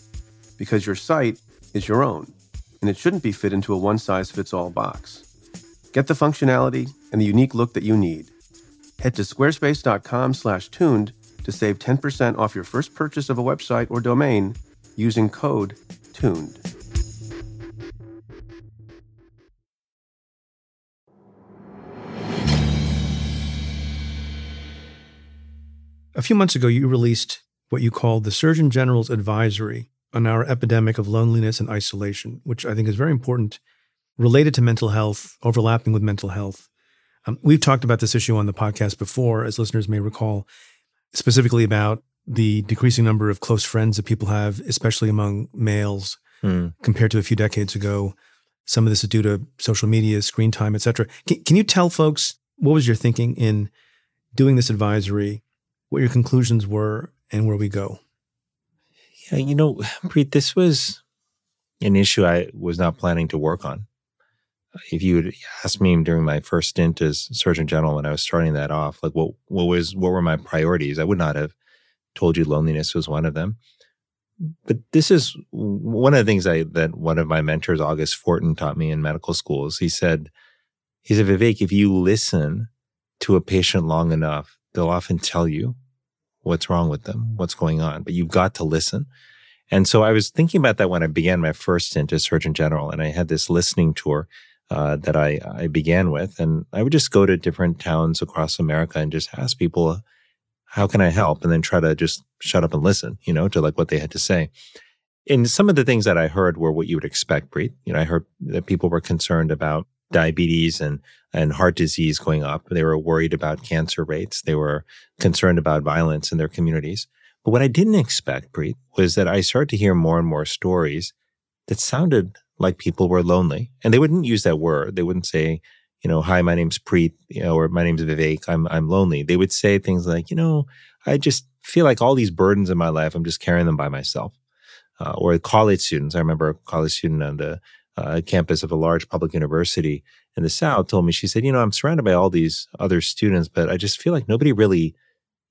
Because your site is your own, and it shouldn't be fit into a one size fits all box. Get the functionality and the unique look that you need Head to squarespace.com/tuned to save 10% off your first purchase of a website or domain using code TUNED. A few months ago, you released what you called the Surgeon General's Advisory on our epidemic of loneliness and isolation, which I think is very important, related to mental health, overlapping with mental health. Um, we've talked about this issue on the podcast before, as listeners may recall, specifically about the decreasing number of close friends that people have, especially among males, mm. compared to a few decades ago. Some of this is due to social media, screen time, et cetera. Can, can you tell folks what was your thinking in doing this advisory, what your conclusions were, and where we go? You know, *sighs* Preet, this was an issue I was not planning to work on if you had asked me during my first stint as Surgeon General when I was starting that off, like what what was what were my priorities, I would not have told you loneliness was one of them. But this is one of the things I that one of my mentors, August Fortin, taught me in medical schools. He said, he said, Vivek, if you listen to a patient long enough, they'll often tell you what's wrong with them, what's going on, but you've got to listen. And so I was thinking about that when I began my first stint as Surgeon General, and I had this listening tour uh, that I, I began with. And I would just go to different towns across America and just ask people, how can I help? And then try to just shut up and listen, you know, to like what they had to say. And some of the things that I heard were what you would expect, Preet. You know, I heard that people were concerned about diabetes and, and heart disease going up. They were worried about cancer rates. They were concerned about violence in their communities. But what I didn't expect, Preet, was that I started to hear more and more stories that sounded like people were lonely. And they wouldn't use that word. They wouldn't say, you know, hi, my name's Preet, you know, or my name's Vivek, I'm I'm lonely. They would say things like, you know, I just feel like all these burdens in my life, I'm just carrying them by myself. Uh, or college students. I remember a college student on the uh, campus of a large public university in the South told me, she said, you know, I'm surrounded by all these other students, but I just feel like nobody really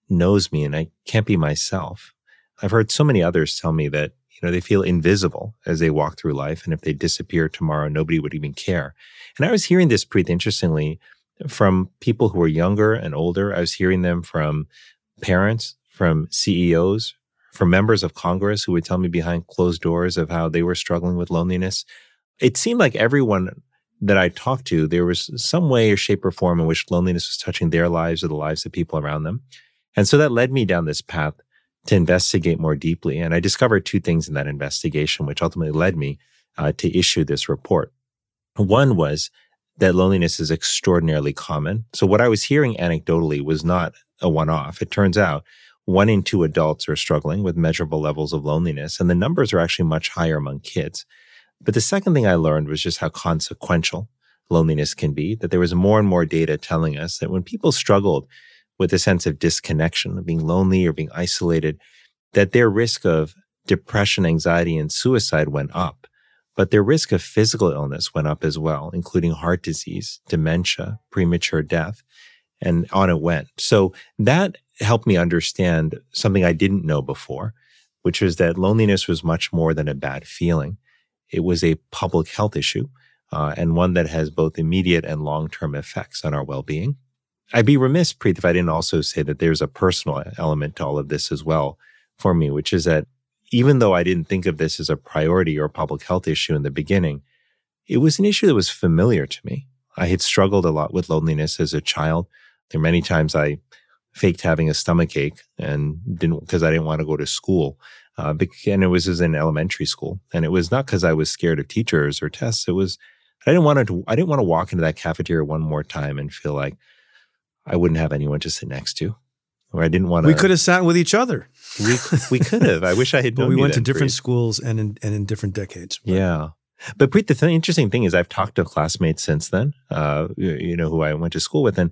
knows me and I can't be myself. I've heard so many others tell me that you know, they feel invisible as they walk through life. And if they disappear tomorrow, nobody would even care. And I was hearing this pretty interestingly from people who were younger and older. I was hearing them from parents, from CEOs, from members of Congress who would tell me behind closed doors of how they were struggling with loneliness. It seemed like everyone that I talked to, there was some way or shape or form in which loneliness was touching their lives or the lives of people around them. And so that led me down this path to investigate more deeply. And I discovered two things in that investigation, which ultimately led me uh, to issue this report. One was that loneliness is extraordinarily common. So what I was hearing anecdotally was not a one off. It turns out one in two adults are struggling with measurable levels of loneliness, and the numbers are actually much higher among kids. But the second thing I learned was just how consequential loneliness can be, that there was more and more data telling us that when people struggled with a sense of disconnection, of being lonely or being isolated, that their risk of depression, anxiety, and suicide went up. But their risk of physical illness went up as well, including heart disease, dementia, premature death. and on it went. So that helped me understand something I didn't know before, which was that loneliness was much more than a bad feeling. It was a public health issue uh, and one that has both immediate and long term effects on our well being. I'd be remiss, Preet, if I didn't also say that there's a personal element to all of this as well for me, which is that even though I didn't think of this as a priority or a public health issue in the beginning, it was an issue that was familiar to me. I had struggled a lot with loneliness as a child. There were many times I faked having a stomach ache and didn't because I didn't want to go to school. Uh, and it was as in elementary school, and it was not because I was scared of teachers or tests. It was I didn't want to. I didn't want to walk into that cafeteria one more time and feel like I wouldn't have anyone to sit next to, or I didn't want to. We could have sat with each other. We we could have. I wish I had. *laughs* but we went to different Preet. schools and in and in different decades. But. Yeah. But Preet, the th- interesting thing is, I've talked to classmates since then, uh, you know, who I went to school with, and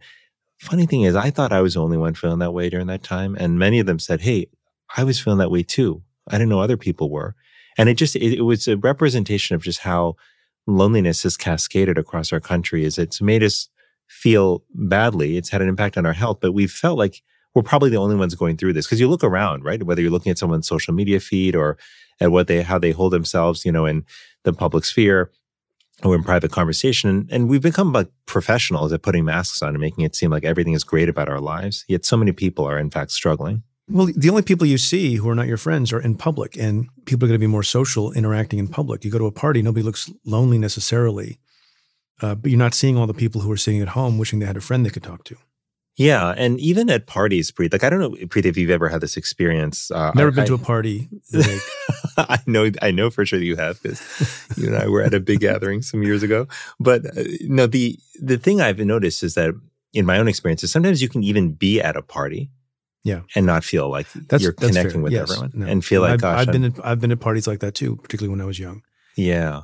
funny thing is, I thought I was the only one feeling that way during that time, and many of them said, "Hey, I was feeling that way too. I didn't know other people were," and it just it, it was a representation of just how loneliness has cascaded across our country. Is it's made us feel badly. It's had an impact on our health, but we've felt like we're probably the only ones going through this because you look around, right? Whether you're looking at someone's social media feed or at what they how they hold themselves, you know, in the public sphere or in private conversation. And we've become like professionals at putting masks on and making it seem like everything is great about our lives. Yet so many people are in fact struggling. Well, the only people you see who are not your friends are in public, and people are going to be more social interacting in public. You go to a party, nobody looks lonely necessarily, uh, but you're not seeing all the people who are sitting at home wishing they had a friend they could talk to. Yeah, and even at parties, Preet, like I don't know, Preet, if you've ever had this experience. Uh, Never I, been to a party. *laughs* I know, I know for sure that you have because you and I were at a big gathering some years ago. But uh, no, the the thing I've noticed is that in my own experiences, sometimes you can even be at a party, yeah, and not feel like that's, you're that's connecting fair. with yes. everyone, No. and feel like, I've, gosh, I've been at, I've been at parties like that too, particularly when I was young. yeah.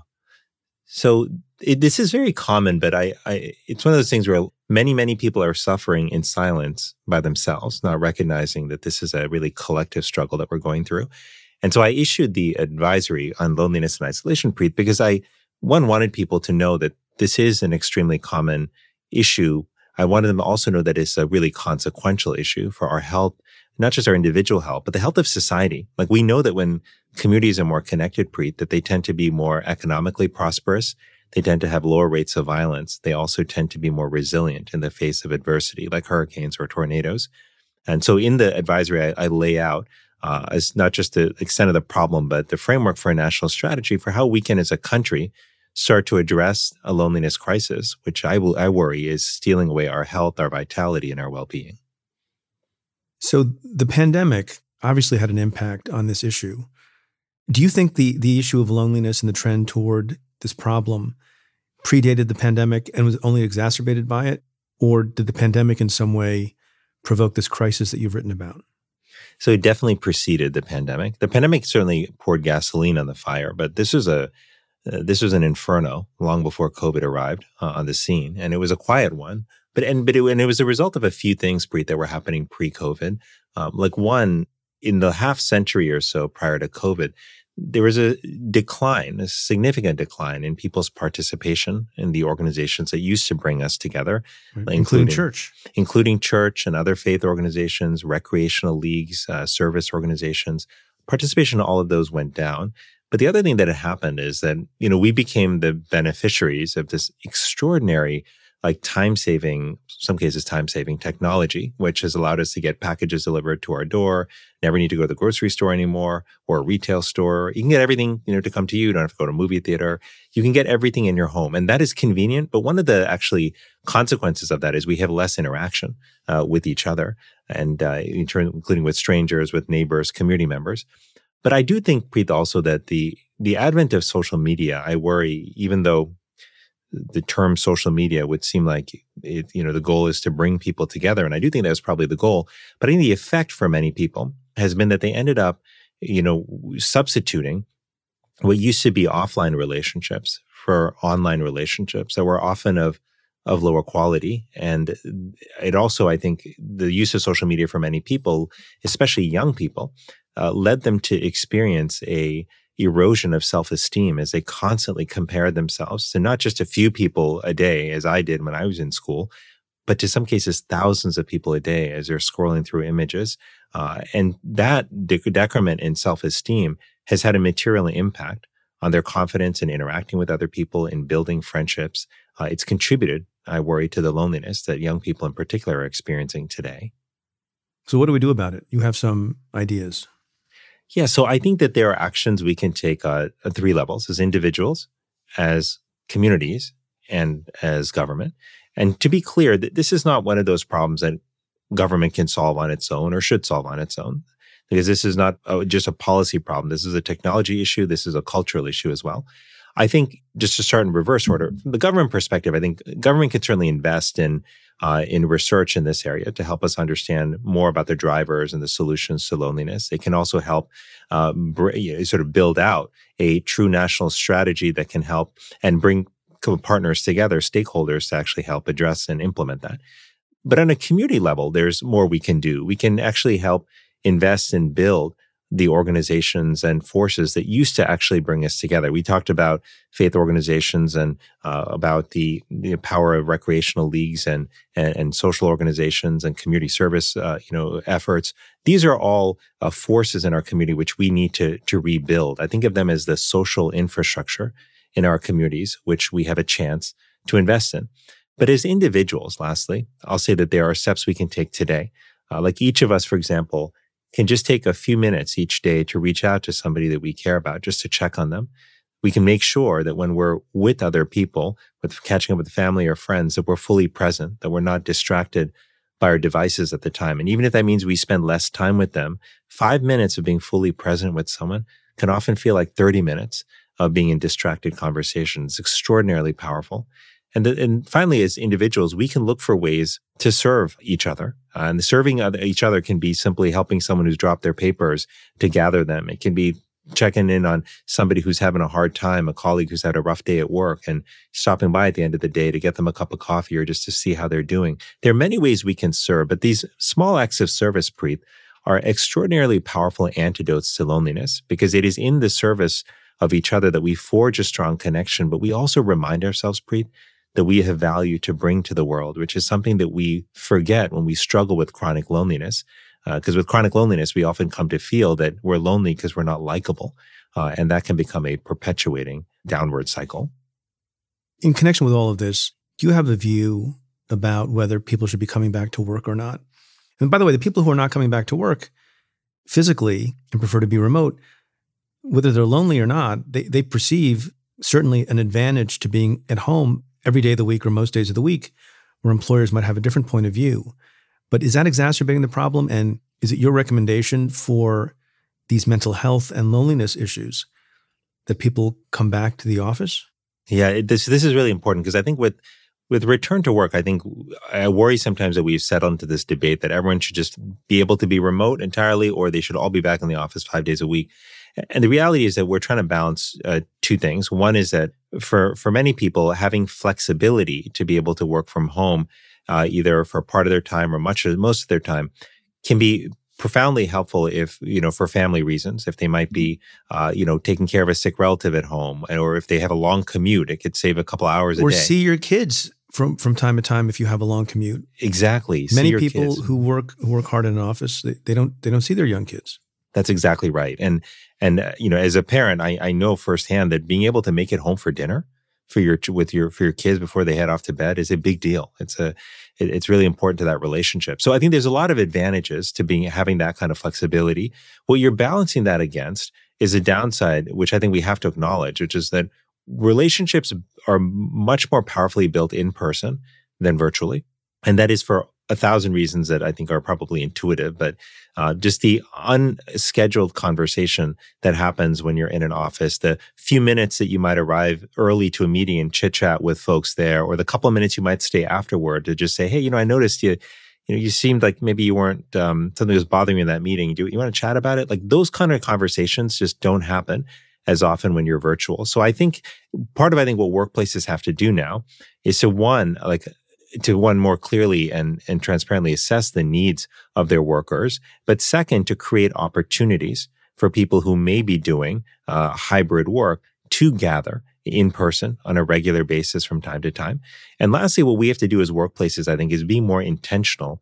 So it, this is very common, but I, I, it's one of those things where many, many people are suffering in silence by themselves, not recognizing that this is a really collective struggle that we're going through. And so I issued the advisory on loneliness and isolation, Preet, because I, one, wanted people to know that this is an extremely common issue. I wanted them to also know that it's a really consequential issue for our health, not just our individual health, but the health of society. Like we know that when communities are more connected, Preet, that they tend to be more economically prosperous. They tend to have lower rates of violence. They also tend to be more resilient in the face of adversity, like hurricanes or tornadoes. And so in the advisory, I, I lay out uh, as not just the extent of the problem, but the framework for a national strategy for how we can, as a country, start to address a loneliness crisis, which I will, I worry is stealing away our health, our vitality, and our well-being. So the pandemic obviously had an impact on this issue. Do you think the the issue of loneliness and the trend toward this problem predated the pandemic and was only exacerbated by it, or did the pandemic in some way provoke this crisis that you've written about? So it definitely preceded the pandemic. The pandemic certainly poured gasoline on the fire, but this is a uh, this was an inferno long before COVID arrived uh, on the scene, and it was a quiet one. But and but it, and it was a result of a few things, Preet, that were happening pre-COVID. Um, like one, in the half century or so prior to COVID, there was a decline, a significant decline in people's participation in the organizations that used to bring us together, Right? Including- Including church. including church and other faith organizations, recreational leagues, uh, service organizations. Participation in all of those went down. But the other thing that had happened is that, you know, we became the beneficiaries of this extraordinary, like time saving, some cases time saving technology, which has allowed us to get packages delivered to our door, never need to go to the grocery store anymore or a retail store. You can get everything, you know, to come to you. You don't have to go to a movie theater. You can get everything in your home. And that is convenient. But one of the actually consequences of that is we have less interaction uh, with each other and uh, in turn, including with strangers, with neighbors, community members. But I do think, Preet, also that the the advent of social media, I worry, even though the term social media would seem like it, you know the goal is to bring people together, and I do think that was probably the goal. But I think the effect for many people has been that they ended up, you know, substituting what used to be offline relationships for online relationships that were often of of lower quality. And it also, I think, the use of social media for many people, especially young people, uh, led them to experience a erosion of self-esteem as they constantly compared themselves to not just a few people a day, as I did when I was in school, but to some cases, thousands of people a day as they're scrolling through images. Uh, and that decrement in self esteem has had a material impact on their confidence in interacting with other people, in building friendships. Uh, it's contributed, I worry, to the loneliness that young people in particular are experiencing today. So, what do we do about it? You have some ideas. Yeah, so I think that there are actions we can take uh, at three levels as individuals, as communities, and as government. And to be clear, that this is not one of those problems that government can solve on its own or should solve on its own, because this is not uh, just a policy problem. This is a technology issue. This is a cultural issue as well. I think just to start in reverse order, from the government perspective, I think government can certainly invest in uh, in research in this area to help us understand more about the drivers and the solutions to loneliness. It can also help uh, br- sort of build out a true national strategy that can help and bring partners together, stakeholders to actually help address and implement that. But on a community level, there's more we can do. We can actually help invest and build the organizations and forces that used to actually bring us together. We talked about faith organizations and uh, about the, the, power of recreational leagues and, and, and social organizations and community service, uh, you know, efforts. These are all uh, forces in our community which we need to to rebuild. I think of them as the social infrastructure in our communities, which we have a chance to invest in. But as individuals, lastly, I'll say that there are steps we can take today. Uh, like each of us, for example, can just take a few minutes each day to reach out to somebody that we care about, just to check on them. We can make sure that when we're with other people, with catching up with family or friends, that we're fully present, that we're not distracted by our devices at the time. And even if that means we spend less time with them, five minutes of being fully present with someone can often feel like 30 minutes of being in distracted conversations. It's extraordinarily powerful. And, and finally, as individuals, we can look for ways to serve each other. Uh, and serving other, each other can be simply helping someone who's dropped their papers to gather them. It can be checking in on somebody who's having a hard time, a colleague who's had a rough day at work, and stopping by at the end of the day to get them a cup of coffee or just to see how they're doing. There are many ways we can serve, but these small acts of service, Preet, are extraordinarily powerful antidotes to loneliness because it is in the service of each other that we forge a strong connection, but we also remind ourselves, Preet, that we have value to bring to the world, which is something that we forget when we struggle with chronic loneliness. Because uh, with chronic loneliness, we often come to feel that we're lonely because we're not likable. Uh, and that can become a perpetuating downward cycle. In connection with all of this, do you have a view about whether people should be coming back to work or not? And by the way, the people who are not coming back to work physically and prefer to be remote, whether they're lonely or not, they, they perceive certainly an advantage to being at home every day of the week or most days of the week, where employers might have a different point of view. But is that exacerbating the problem? And is it your recommendation for these mental health and loneliness issues that people come back to the office? Yeah, this this is really important because I think with with return to work, I think I worry sometimes that we've settled into this debate that everyone should just be able to be remote entirely, or they should all be back in the office five days a week. And the reality is that we're trying to balance uh, two things. One is that for for many people, having flexibility to be able to work from home, uh, either for part of their time or much of most of their time, can be profoundly helpful if you know for family reasons if they might be uh, you know taking care of a sick relative at home or if they have a long commute it could save a couple hours or a day see your kids from from time to time if you have a long commute exactly many people kids. who work who work hard in an office they, they don't they don't see their young kids that's exactly right. And and uh, you know, as a parent, I, I know firsthand that being able to make it home for dinner for your with your for your kids before they head off to bed is a big deal. It's a it, it's really important to that relationship. So I think there's a lot of advantages to being having that kind of flexibility. What you're balancing that against is a downside, which I think we have to acknowledge, which is that relationships are much more powerfully built in person than virtually. And that is for a thousand reasons that I think are probably intuitive, but uh, just the unscheduled conversation that happens when you're in an office, the few minutes that you might arrive early to a meeting and chit chat with folks there, or the couple of minutes you might stay afterward to just say, "Hey, you know, I noticed you." You know, you seemed like maybe you weren't um, something was bothering you in that meeting. Do you want to chat about it? Like those kind of conversations just don't happen as often when you're virtual. So I think part of I think what workplaces have to do now is to one like to one more clearly and, and transparently assess the needs of their workers, but second, to create opportunities for people who may be doing uh, hybrid work to gather in person on a regular basis from time to time. And lastly, what we have to do as workplaces, I think, is be more intentional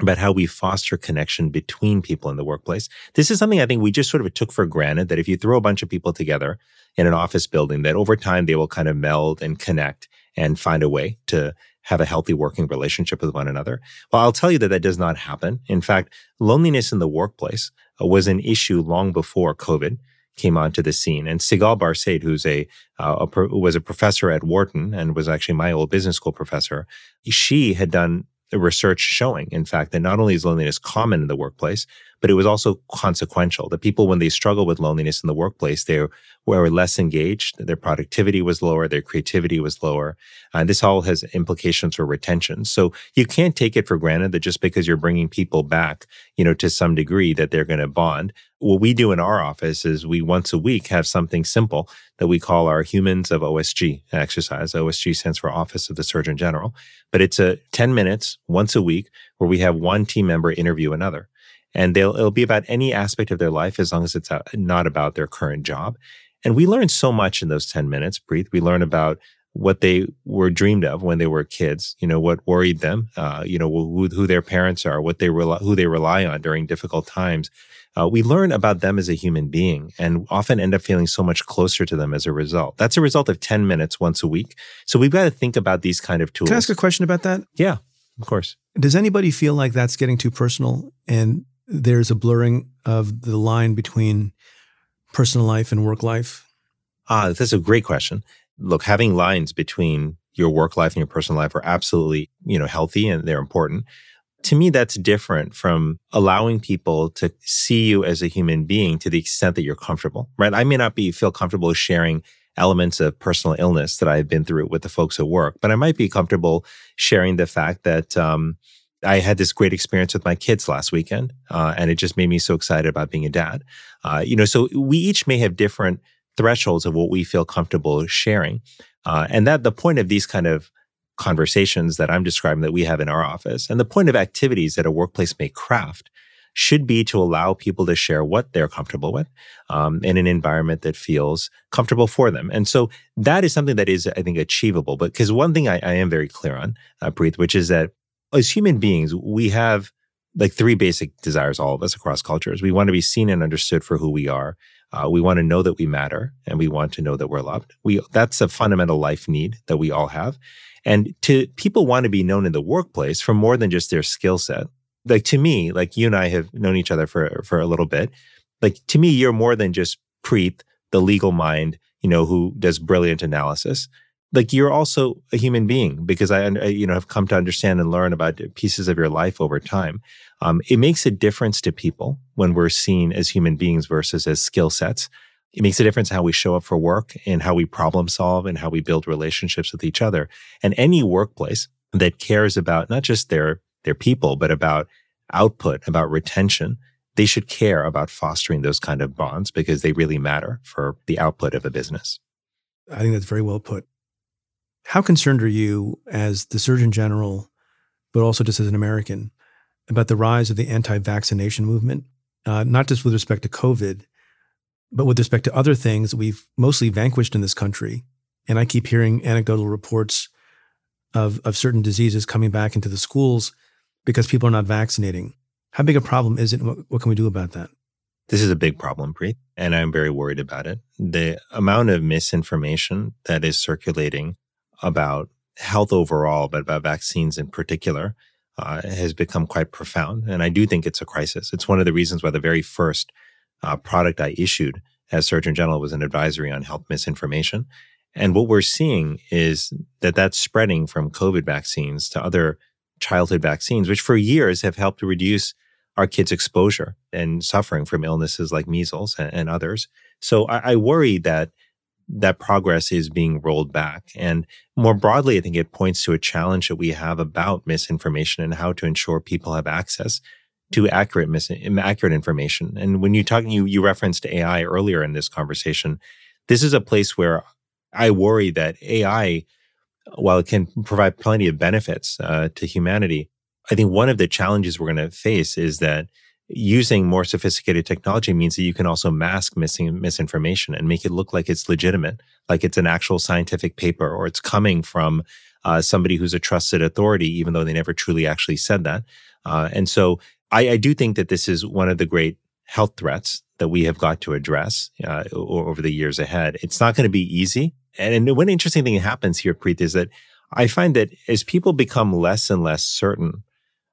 about how we foster connection between people in the workplace. This is something I think we just sort of took for granted that if you throw a bunch of people together in an office building, that over time they will kind of meld and connect and find a way to have a healthy working relationship with one another. Well, I'll tell you that that does not happen. In fact, loneliness in the workplace uh, was an issue long before COVID came onto the scene. And Sigal Barsade, who's a, uh, a pro- was a professor at Wharton and was actually my old business school professor, she had done research showing, in fact, that not only is loneliness common in the workplace, but it was also consequential. The people, when they struggle with loneliness in the workplace, they were less engaged, their productivity was lower, their creativity was lower. And this all has implications for retention. So you can't take it for granted that just because you're bringing people back, you know, to some degree that they're going to bond. What we do in our office is we once a week have something simple that we call our Humans of OSG exercise. OSG stands for Office of the Surgeon General, but it's a 10 minutes once a week where we have one team member interview another and they'll it'll be about any aspect of their life as long as it's not about their current job. And we learn so much in those 10 minutes, Preet. We learn about what they were dreamed of when they were kids, you know, what worried them, uh, you know, who, who, their parents are, what they rely, who they rely on during difficult times. Uh, we learn about them as a human being and often end up feeling so much closer to them as a result. That's a result of 10 minutes once a week. So we've got to think about these kind of tools. Can I ask a question about that? Yeah, of course. Does anybody feel like that's getting too personal and there's a blurring of the line between personal life and work life? Ah, that's a great question. Look, having lines between your work life and your personal life are absolutely, you know, healthy and they're important. To me, that's different from allowing people to see you as a human being to the extent that you're comfortable, right? I may not be feel comfortable sharing elements of personal illness that I've been through with the folks at work, but I might be comfortable sharing the fact that, um, I had this great experience with my kids last weekend, uh, and it just made me so excited about being a dad. Uh, you know, so we each may have different thresholds of what we feel comfortable sharing, uh, and that the point of these kind of conversations that I'm describing that we have in our office, and the point of activities that a workplace may craft, should be to allow people to share what they're comfortable with um, in an environment that feels comfortable for them. And so that is something that is, I think, achievable. But because one thing I, I, am very clear on, uh, which is that as human beings, we have like three basic desires, all of us across cultures. We want to be seen and understood for who we are. Uh, we want to know that we matter and we want to know that we're loved. We, that's a fundamental life need that we all have. And to people want to be known in the workplace for more than just their skill set. Like to me, like you and I have known each other for, for a little bit. Like to me, you're more than just Preet, the legal mind, you know, who does brilliant analysis like you're also a human being because I, you know, have come to understand and learn about pieces of your life over time. Um, it makes a difference to people when we're seen as human beings versus as skill sets. It makes a difference how we show up for work and how we problem solve and how we build relationships with each other. And any workplace that cares about not just their, their people, but about output, about retention, they should care about fostering those kind of bonds because they really matter for the output of a business. I think that's very well put. How concerned are you as the Surgeon General, but also just as an American, about the rise of the anti vaccination movement, uh, not just with respect to COVID, but with respect to other things we've mostly vanquished in this country? And I keep hearing anecdotal reports of, of certain diseases coming back into the schools because people are not vaccinating. How big a problem is it? And what, what can we do about that? This is a big problem, Preet, and I'm very worried about it. The amount of misinformation that is circulating about health overall, but about vaccines in particular, uh, has become quite profound. And I do think it's a crisis. It's one of the reasons why the very first uh, product I issued as Surgeon General was an advisory on health misinformation. And what we're seeing is that that's spreading from COVID vaccines to other childhood vaccines, which for years have helped to reduce our kids' exposure and suffering from illnesses like measles and, and others. So I, I worry that that progress is being rolled back. And more broadly, I think it points to a challenge that we have about misinformation and how to ensure people have access to accurate mis- accurate information. And when you talk, you you referenced AI earlier in this conversation. This is a place where I worry that AI, while it can provide plenty of benefits uh, to humanity, I think one of the challenges we're going to face is that using more sophisticated technology means that you can also mask missing misinformation and make it look like it's legitimate, like it's an actual scientific paper or it's coming from uh, somebody who's a trusted authority, even though they never truly actually said that. Uh, and so I, I, do think that this is one of the great health threats that we have got to address uh, over the years ahead. It's not going to be easy. And, and one interesting thing that happens here, Preet, is that I find that as people become less and less certain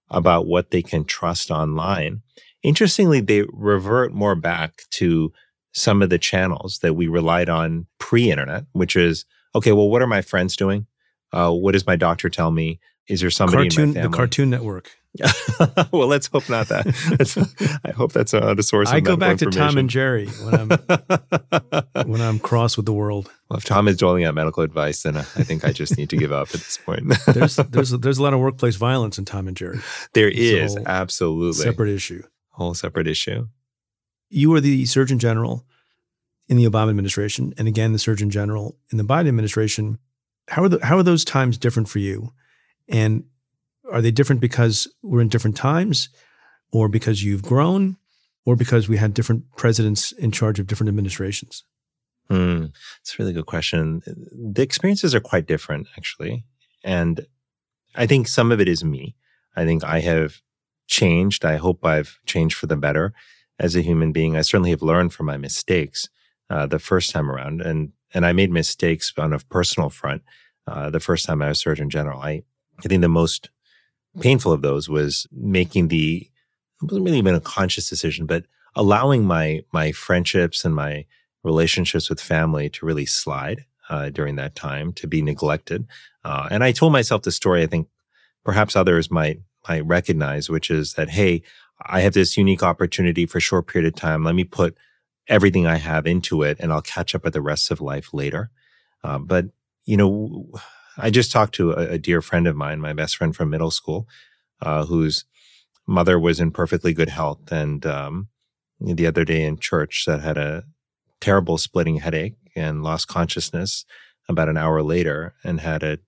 about what they can trust online, interestingly, they revert more back to some of the channels that we relied on pre internet, which is okay, well, what are my friends doing? Uh, what does my doctor tell me? Is there somebody cartoon, in my family? The Cartoon Network. *laughs* well, let's hope not that. *laughs* I hope that's not a source. I go back to Tom and Jerry when I'm *laughs* when I'm cross with the world. Well, if Tom is doling out medical advice, then I think I just need to give up at this point. there's there's there's a lot of workplace violence in Tom and Jerry. There is absolutely separate issue. Whole separate issue. You were the Surgeon General in the Obama administration, and again the Surgeon General in the Biden administration. How are the, how are those times different for you? And are they different because we're in different times, or because you've grown, or because we had different presidents in charge of different administrations? Mm, it's a really good question. The experiences are quite different, actually. And I think some of it is me. I think I have changed. I hope I've changed for the better as a human being. I certainly have learned from my mistakes uh, the first time around. And, and I made mistakes on a personal front uh, the first time I was Surgeon General. I, I think the most painful of those was making the it wasn't really even a conscious decision, but allowing my my friendships and my relationships with family to really slide uh, during that time, to be neglected. Uh, and I told myself the story. I think perhaps others might might recognize, which is that hey, I have this unique opportunity for a short period of time. Let me put everything I have into it, and I'll catch up with the rest of life later. Uh, but you know, I just talked to a, a, dear friend of mine, my best friend from middle school, uh, whose mother was in perfectly good health, and um, the other day in church that had a terrible splitting headache and lost consciousness about an hour later, and had a,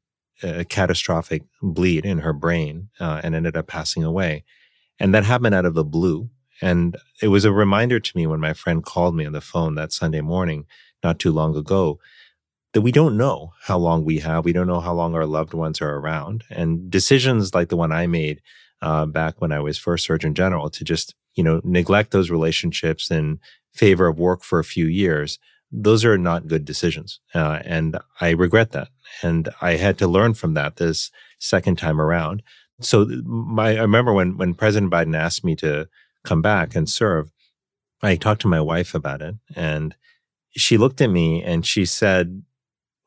a catastrophic bleed in her brain, uh, and ended up passing away. And that happened out of the blue. And it was a reminder to me when my friend called me on the phone that Sunday morning, not too long ago, that we don't know how long we have. We don't know how long our loved ones are around. And decisions like the one I made uh, back when I was first Surgeon General to just, you know, neglect those relationships in favor of work for a few years, those are not good decisions. Uh, and I regret that. And I had to learn from that this second time around. So my, I remember when, when President Biden asked me to come back and serve, I talked to my wife about it and she looked at me and she said,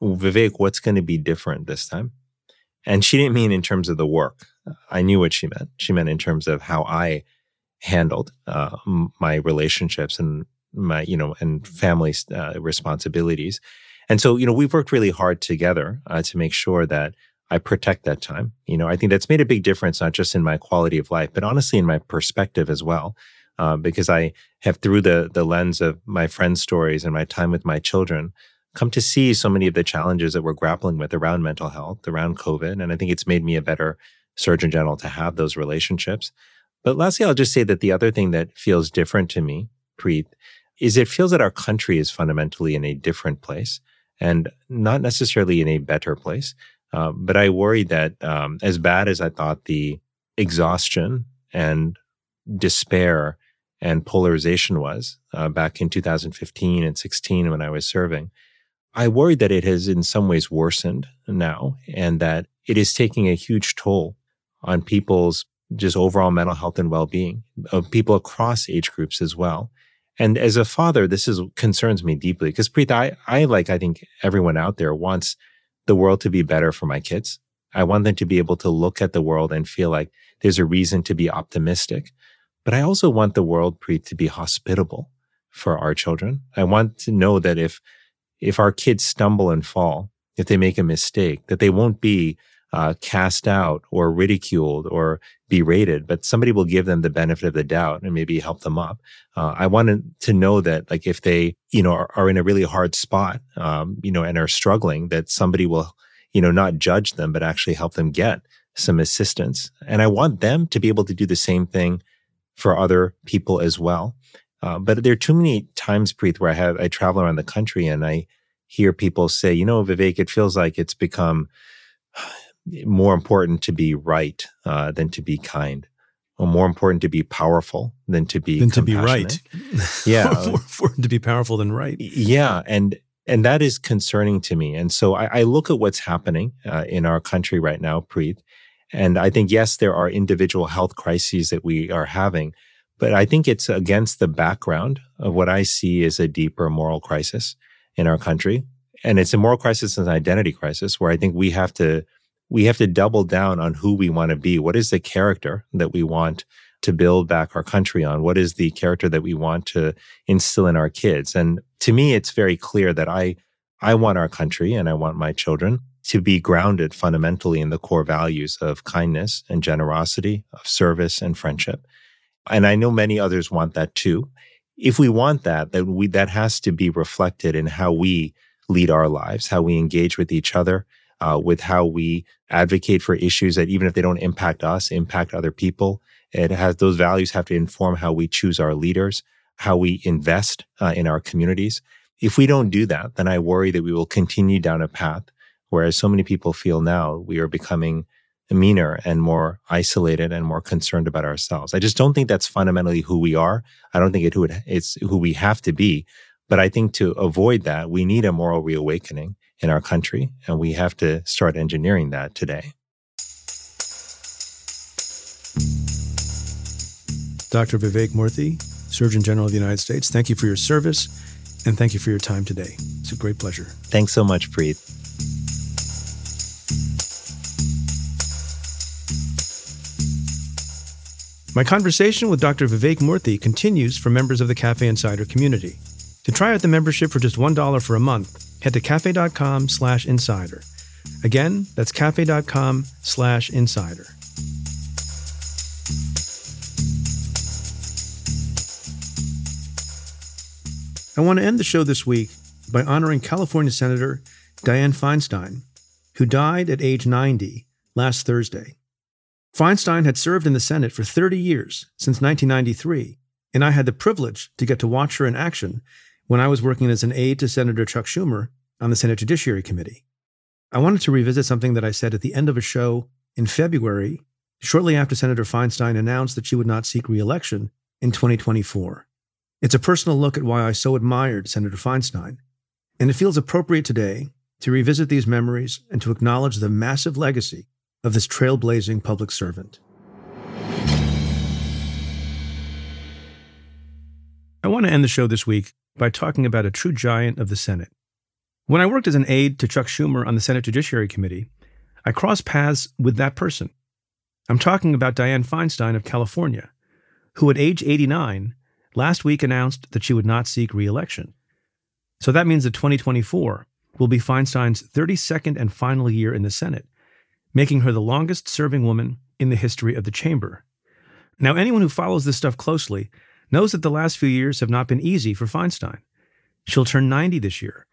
Vivek, what's going to be different this time? And she didn't mean in terms of the work. I knew what she meant. She meant in terms of how I handled uh, my relationships and my, you know, and family uh, responsibilities. And so, you know, we've worked really hard together uh, to make sure that I protect that time. You know, I think that's made a big difference, not just in my quality of life, but honestly in my perspective as well. Uh, because I have, through the the lens of my friends' stories and my time with my children, come to see so many of the challenges that we're grappling with around mental health, around COVID. And I think it's made me a better Surgeon General to have those relationships. But lastly, I'll just say that the other thing that feels different to me, Preet, is it feels that our country is fundamentally in a different place and not necessarily in a better place. Uh, but I worry that um, as bad as I thought the exhaustion and despair and polarization was uh, back in 2015 and 16 when I was serving, I worry that it has in some ways worsened now and that it is taking a huge toll on people's just overall mental health and well-being of people across age groups as well. And as a father, this is concerns me deeply because Preet, I, I like, I think everyone out there wants the world to be better for my kids. I want them to be able to look at the world and feel like there's a reason to be optimistic. But I also want the world, Preet, to be hospitable for our children. I want to know that if if our kids stumble and fall, if they make a mistake, that they won't be uh, cast out or ridiculed or berated, but somebody will give them the benefit of the doubt and maybe help them up. Uh, I wanted to know that, like, if they, you know, are, are in a really hard spot, um, you know, and are struggling, that somebody will, you know, not judge them, but actually help them get some assistance. And I want them to be able to do the same thing for other people as well. Uh, but there are too many times, Preet, where I have I travel around the country and I hear people say, you know, Vivek, it feels like it's become more important to be right uh, than to be kind, or more important to be powerful than to be than to be right. *laughs* Yeah, more important to be powerful than right. Yeah, and and that is concerning to me. And so I, I look at what's happening uh, in our country right now, Preet, and I think yes, there are individual health crises that we are having, but I think it's against the background of what I see as a deeper moral crisis in our country. And it's a moral crisis and an identity crisis where I think we have to we have to double down on who we want to be. What is the character that we want to build back our country on? What is the character that we want to instill in our kids? And to me, it's very clear that I, I want our country and I want my children to be grounded fundamentally in the core values of kindness and generosity, of service and friendship. And I know many others want that too. If we want that, that we, that has to be reflected in how we lead our lives, how we engage with each other, uh, with how we advocate for issues that even if they don't impact us, impact other people. It has those values have to inform how we choose our leaders, how we invest uh, in our communities. If we don't do that, then I worry that we will continue down a path whereas so many people feel now we are becoming meaner and more isolated and more concerned about ourselves. I just don't think that's fundamentally who we are. I don't think it who it, it's who we have to be. But I think to avoid that, we need a moral reawakening in our country, and we have to start engineering that today. Dr. Vivek Murthy, Surgeon General of the United States, thank you for your service and thank you for your time today. It's a great pleasure. Thanks so much, Preet. My conversation with Dr. Vivek Murthy continues for members of the Cafe Insider community. To try out the membership for just $1 for a month, head to cafe.com slash insider. Again, that's cafe.com slash insider. I want to end the show this week by honoring California Senator Dianne Feinstein, who died at age 90 last Thursday. Feinstein had served in the Senate for 30 years, since 1993, and I had the privilege to get to watch her in action when I was working as an aide to Senator Chuck Schumer on the Senate Judiciary Committee. I wanted to revisit something that I said at the end of a show in February, shortly after Senator Feinstein announced that she would not seek reelection in 2024. It's a personal look at why I so admired Senator Feinstein, and it feels appropriate today to revisit these memories and to acknowledge the massive legacy of this trailblazing public servant. I want to end the show this week by talking about a true giant of the Senate. When I worked as an aide to Chuck Schumer on the Senate Judiciary Committee, I crossed paths with that person. I'm talking about Dianne Feinstein of California, who at age 89 last week announced that she would not seek reelection. So that means that 2024 will be Feinstein's 32nd and final year in the Senate, making her the longest serving woman in the history of the chamber. Now, anyone who follows this stuff closely knows that the last few years have not been easy for Feinstein. She'll turn 90 this year,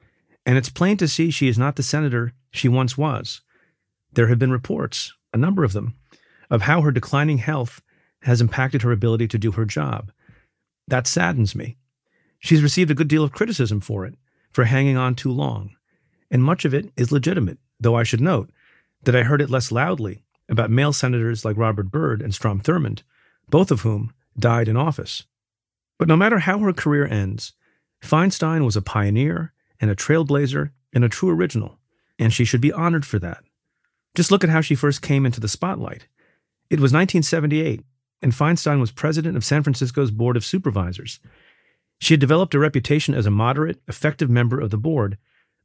and it's plain to see she is not the senator she once was. There have been reports, a number of them, of how her declining health has impacted her ability to do her job. That saddens me. She's received a good deal of criticism for it, for hanging on too long, and much of it is legitimate, though I should note that I heard it less loudly about male senators like Robert Byrd and Strom Thurmond, both of whom died in office. But no matter how her career ends, Feinstein was a pioneer and a trailblazer and a true original, and she should be honored for that. Just look at how she first came into the spotlight. It was 1978, and Feinstein was president of San Francisco's Board of Supervisors. She had developed a reputation as a moderate, effective member of the board,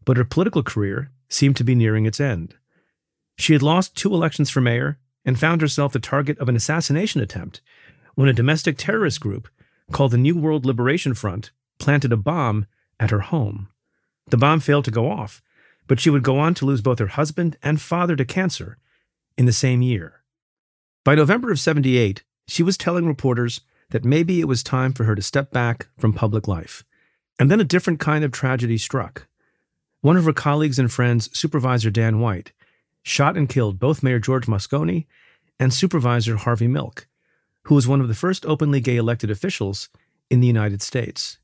but her political career seemed to be nearing its end. She had lost two elections for mayor and found herself the target of an assassination attempt when a domestic terrorist group called the New World Liberation Front planted a bomb at her home. The bomb failed to go off, but she would go on to lose both her husband and father to cancer in the same year. By November of 78, she was telling reporters that maybe it was time for her to step back from public life. And then a different kind of tragedy struck. One of her colleagues and friends, Supervisor Dan White, shot and killed both Mayor George Moscone and Supervisor Harvey Milk, who was one of the first openly gay elected officials in the United States.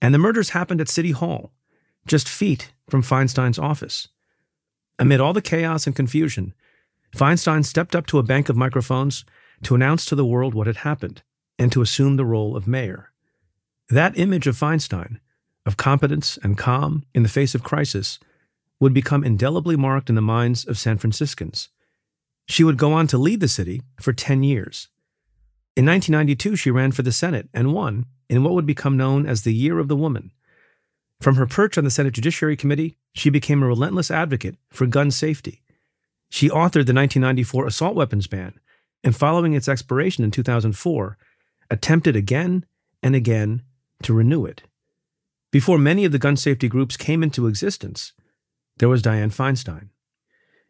And the murders happened at City Hall, just feet from Feinstein's office. Amid all the chaos and confusion, Feinstein stepped up to a bank of microphones to announce to the world what had happened and to assume the role of mayor. That image of Feinstein, of competence and calm in the face of crisis, would become indelibly marked in the minds of San Franciscans. She would go on to lead the city for 10 years. In 1992, she ran for the Senate and won in what would become known as the Year of the Woman. From her perch on the Senate Judiciary Committee, she became a relentless advocate for gun safety. She authored the 1994 assault weapons ban, and following its expiration in 2004, attempted again and again to renew it. Before many of the gun safety groups came into existence, there was Dianne Feinstein.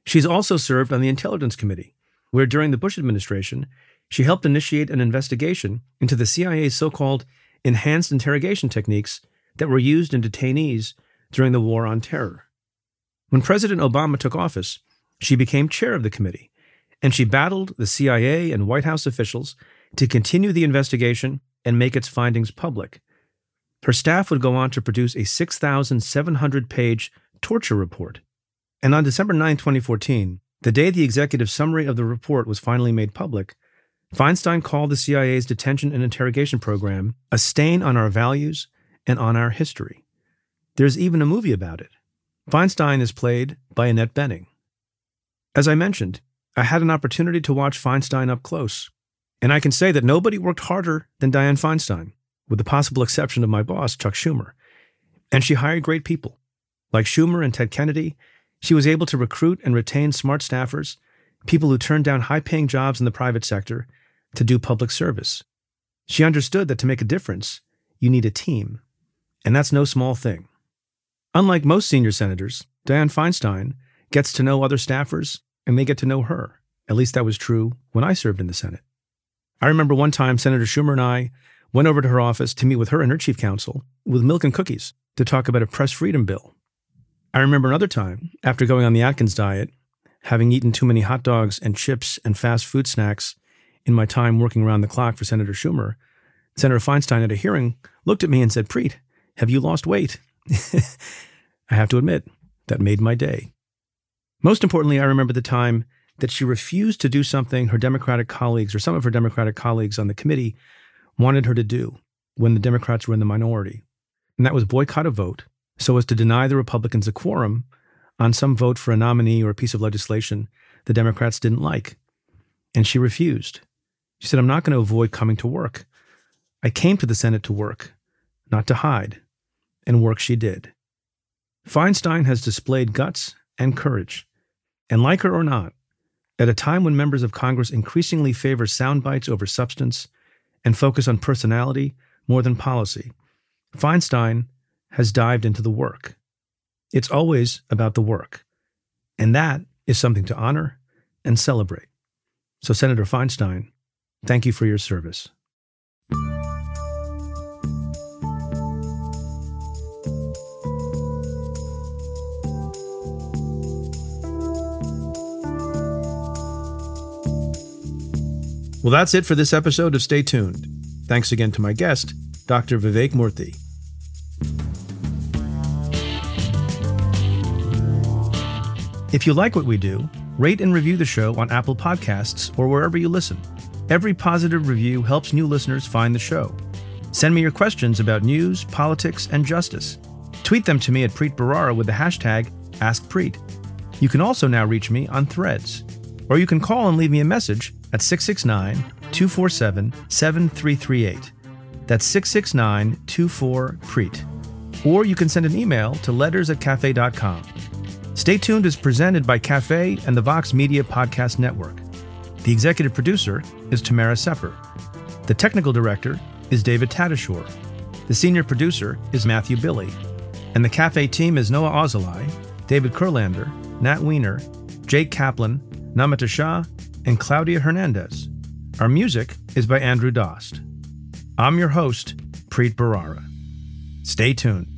She's also served on the Intelligence Committee, where during the Bush administration, she helped initiate an investigation into the CIA's so called enhanced interrogation techniques that were used in detainees during the War on Terror. When President Obama took office, she became chair of the committee, and she battled the CIA and White House officials to continue the investigation and make its findings public. Her staff would go on to produce a 6,700 page torture report. And on December 9, 2014, the day the executive summary of the report was finally made public, Feinstein called the CIA's detention and interrogation program a stain on our values and on our history. There's even a movie about it. Feinstein is played by Annette Bening. As I mentioned, I had an opportunity to watch Feinstein up close, and I can say that nobody worked harder than Dianne Feinstein, with the possible exception of my boss, Chuck Schumer. And she hired great people. Like Schumer and Ted Kennedy, she was able to recruit and retain smart staffers, people who turned down high paying jobs in the private sector to do public service. She understood that to make a difference, you need a team. And that's no small thing. Unlike most senior senators, Dianne Feinstein gets to know other staffers and they get to know her. At least that was true when I served in the Senate. I remember one time Senator Schumer and I went over to her office to meet with her and her chief counsel with milk and cookies to talk about a press freedom bill I remember another time, after going on the Atkins diet, having eaten too many hot dogs and chips and fast food snacks in my time working around the clock for Senator Schumer, Senator Feinstein at a hearing looked at me and said, Preet, have you lost weight? *laughs* I have to admit, that made my day. Most importantly, I remember the time that she refused to do something her Democratic colleagues or some of her Democratic colleagues on the committee wanted her to do when the Democrats were in the minority. And that was boycott a vote so as to deny the Republicans a quorum on some vote for a nominee or a piece of legislation the Democrats didn't like. And she refused. She said, I'm not going to avoid coming to work. I came to the Senate to work, not to hide. And work she did. Feinstein has displayed guts and courage. And like her or not, at a time when members of Congress increasingly favor sound bites over substance and focus on personality more than policy, Feinstein has dived into the work. It's always about the work. And that is something to honor and celebrate. So, Senator Feinstein, thank you for your service. Well, that's it for this episode of Stay Tuned. Thanks again to my guest, Dr. Vivek Murthy. If you like what we do, rate and review the show on Apple Podcasts or wherever you listen. Every positive review helps new listeners find the show. Send me your questions about news, politics, and justice. Tweet them to me at Preet Bharara with the hashtag AskPreet. You can also now reach me on Threads, or you can call and leave me a message at 669 247 7338. That's 669 24 Preet. Or you can send an email to letters at cafe.com. Stay Tuned is presented by Cafe and the Vox Media Podcast Network. The executive producer is Tamara Sepper. The technical director is David Tatasciore. The senior producer is Matthew Billy. And the Cafe team is Noa Azulai, David Kurlander, Nat Weiner, Jake Kaplan, Namita Shah, and Claudia Hernandez. Our music is by Andrew Dost. I'm your host, Preet Bharara. Stay tuned.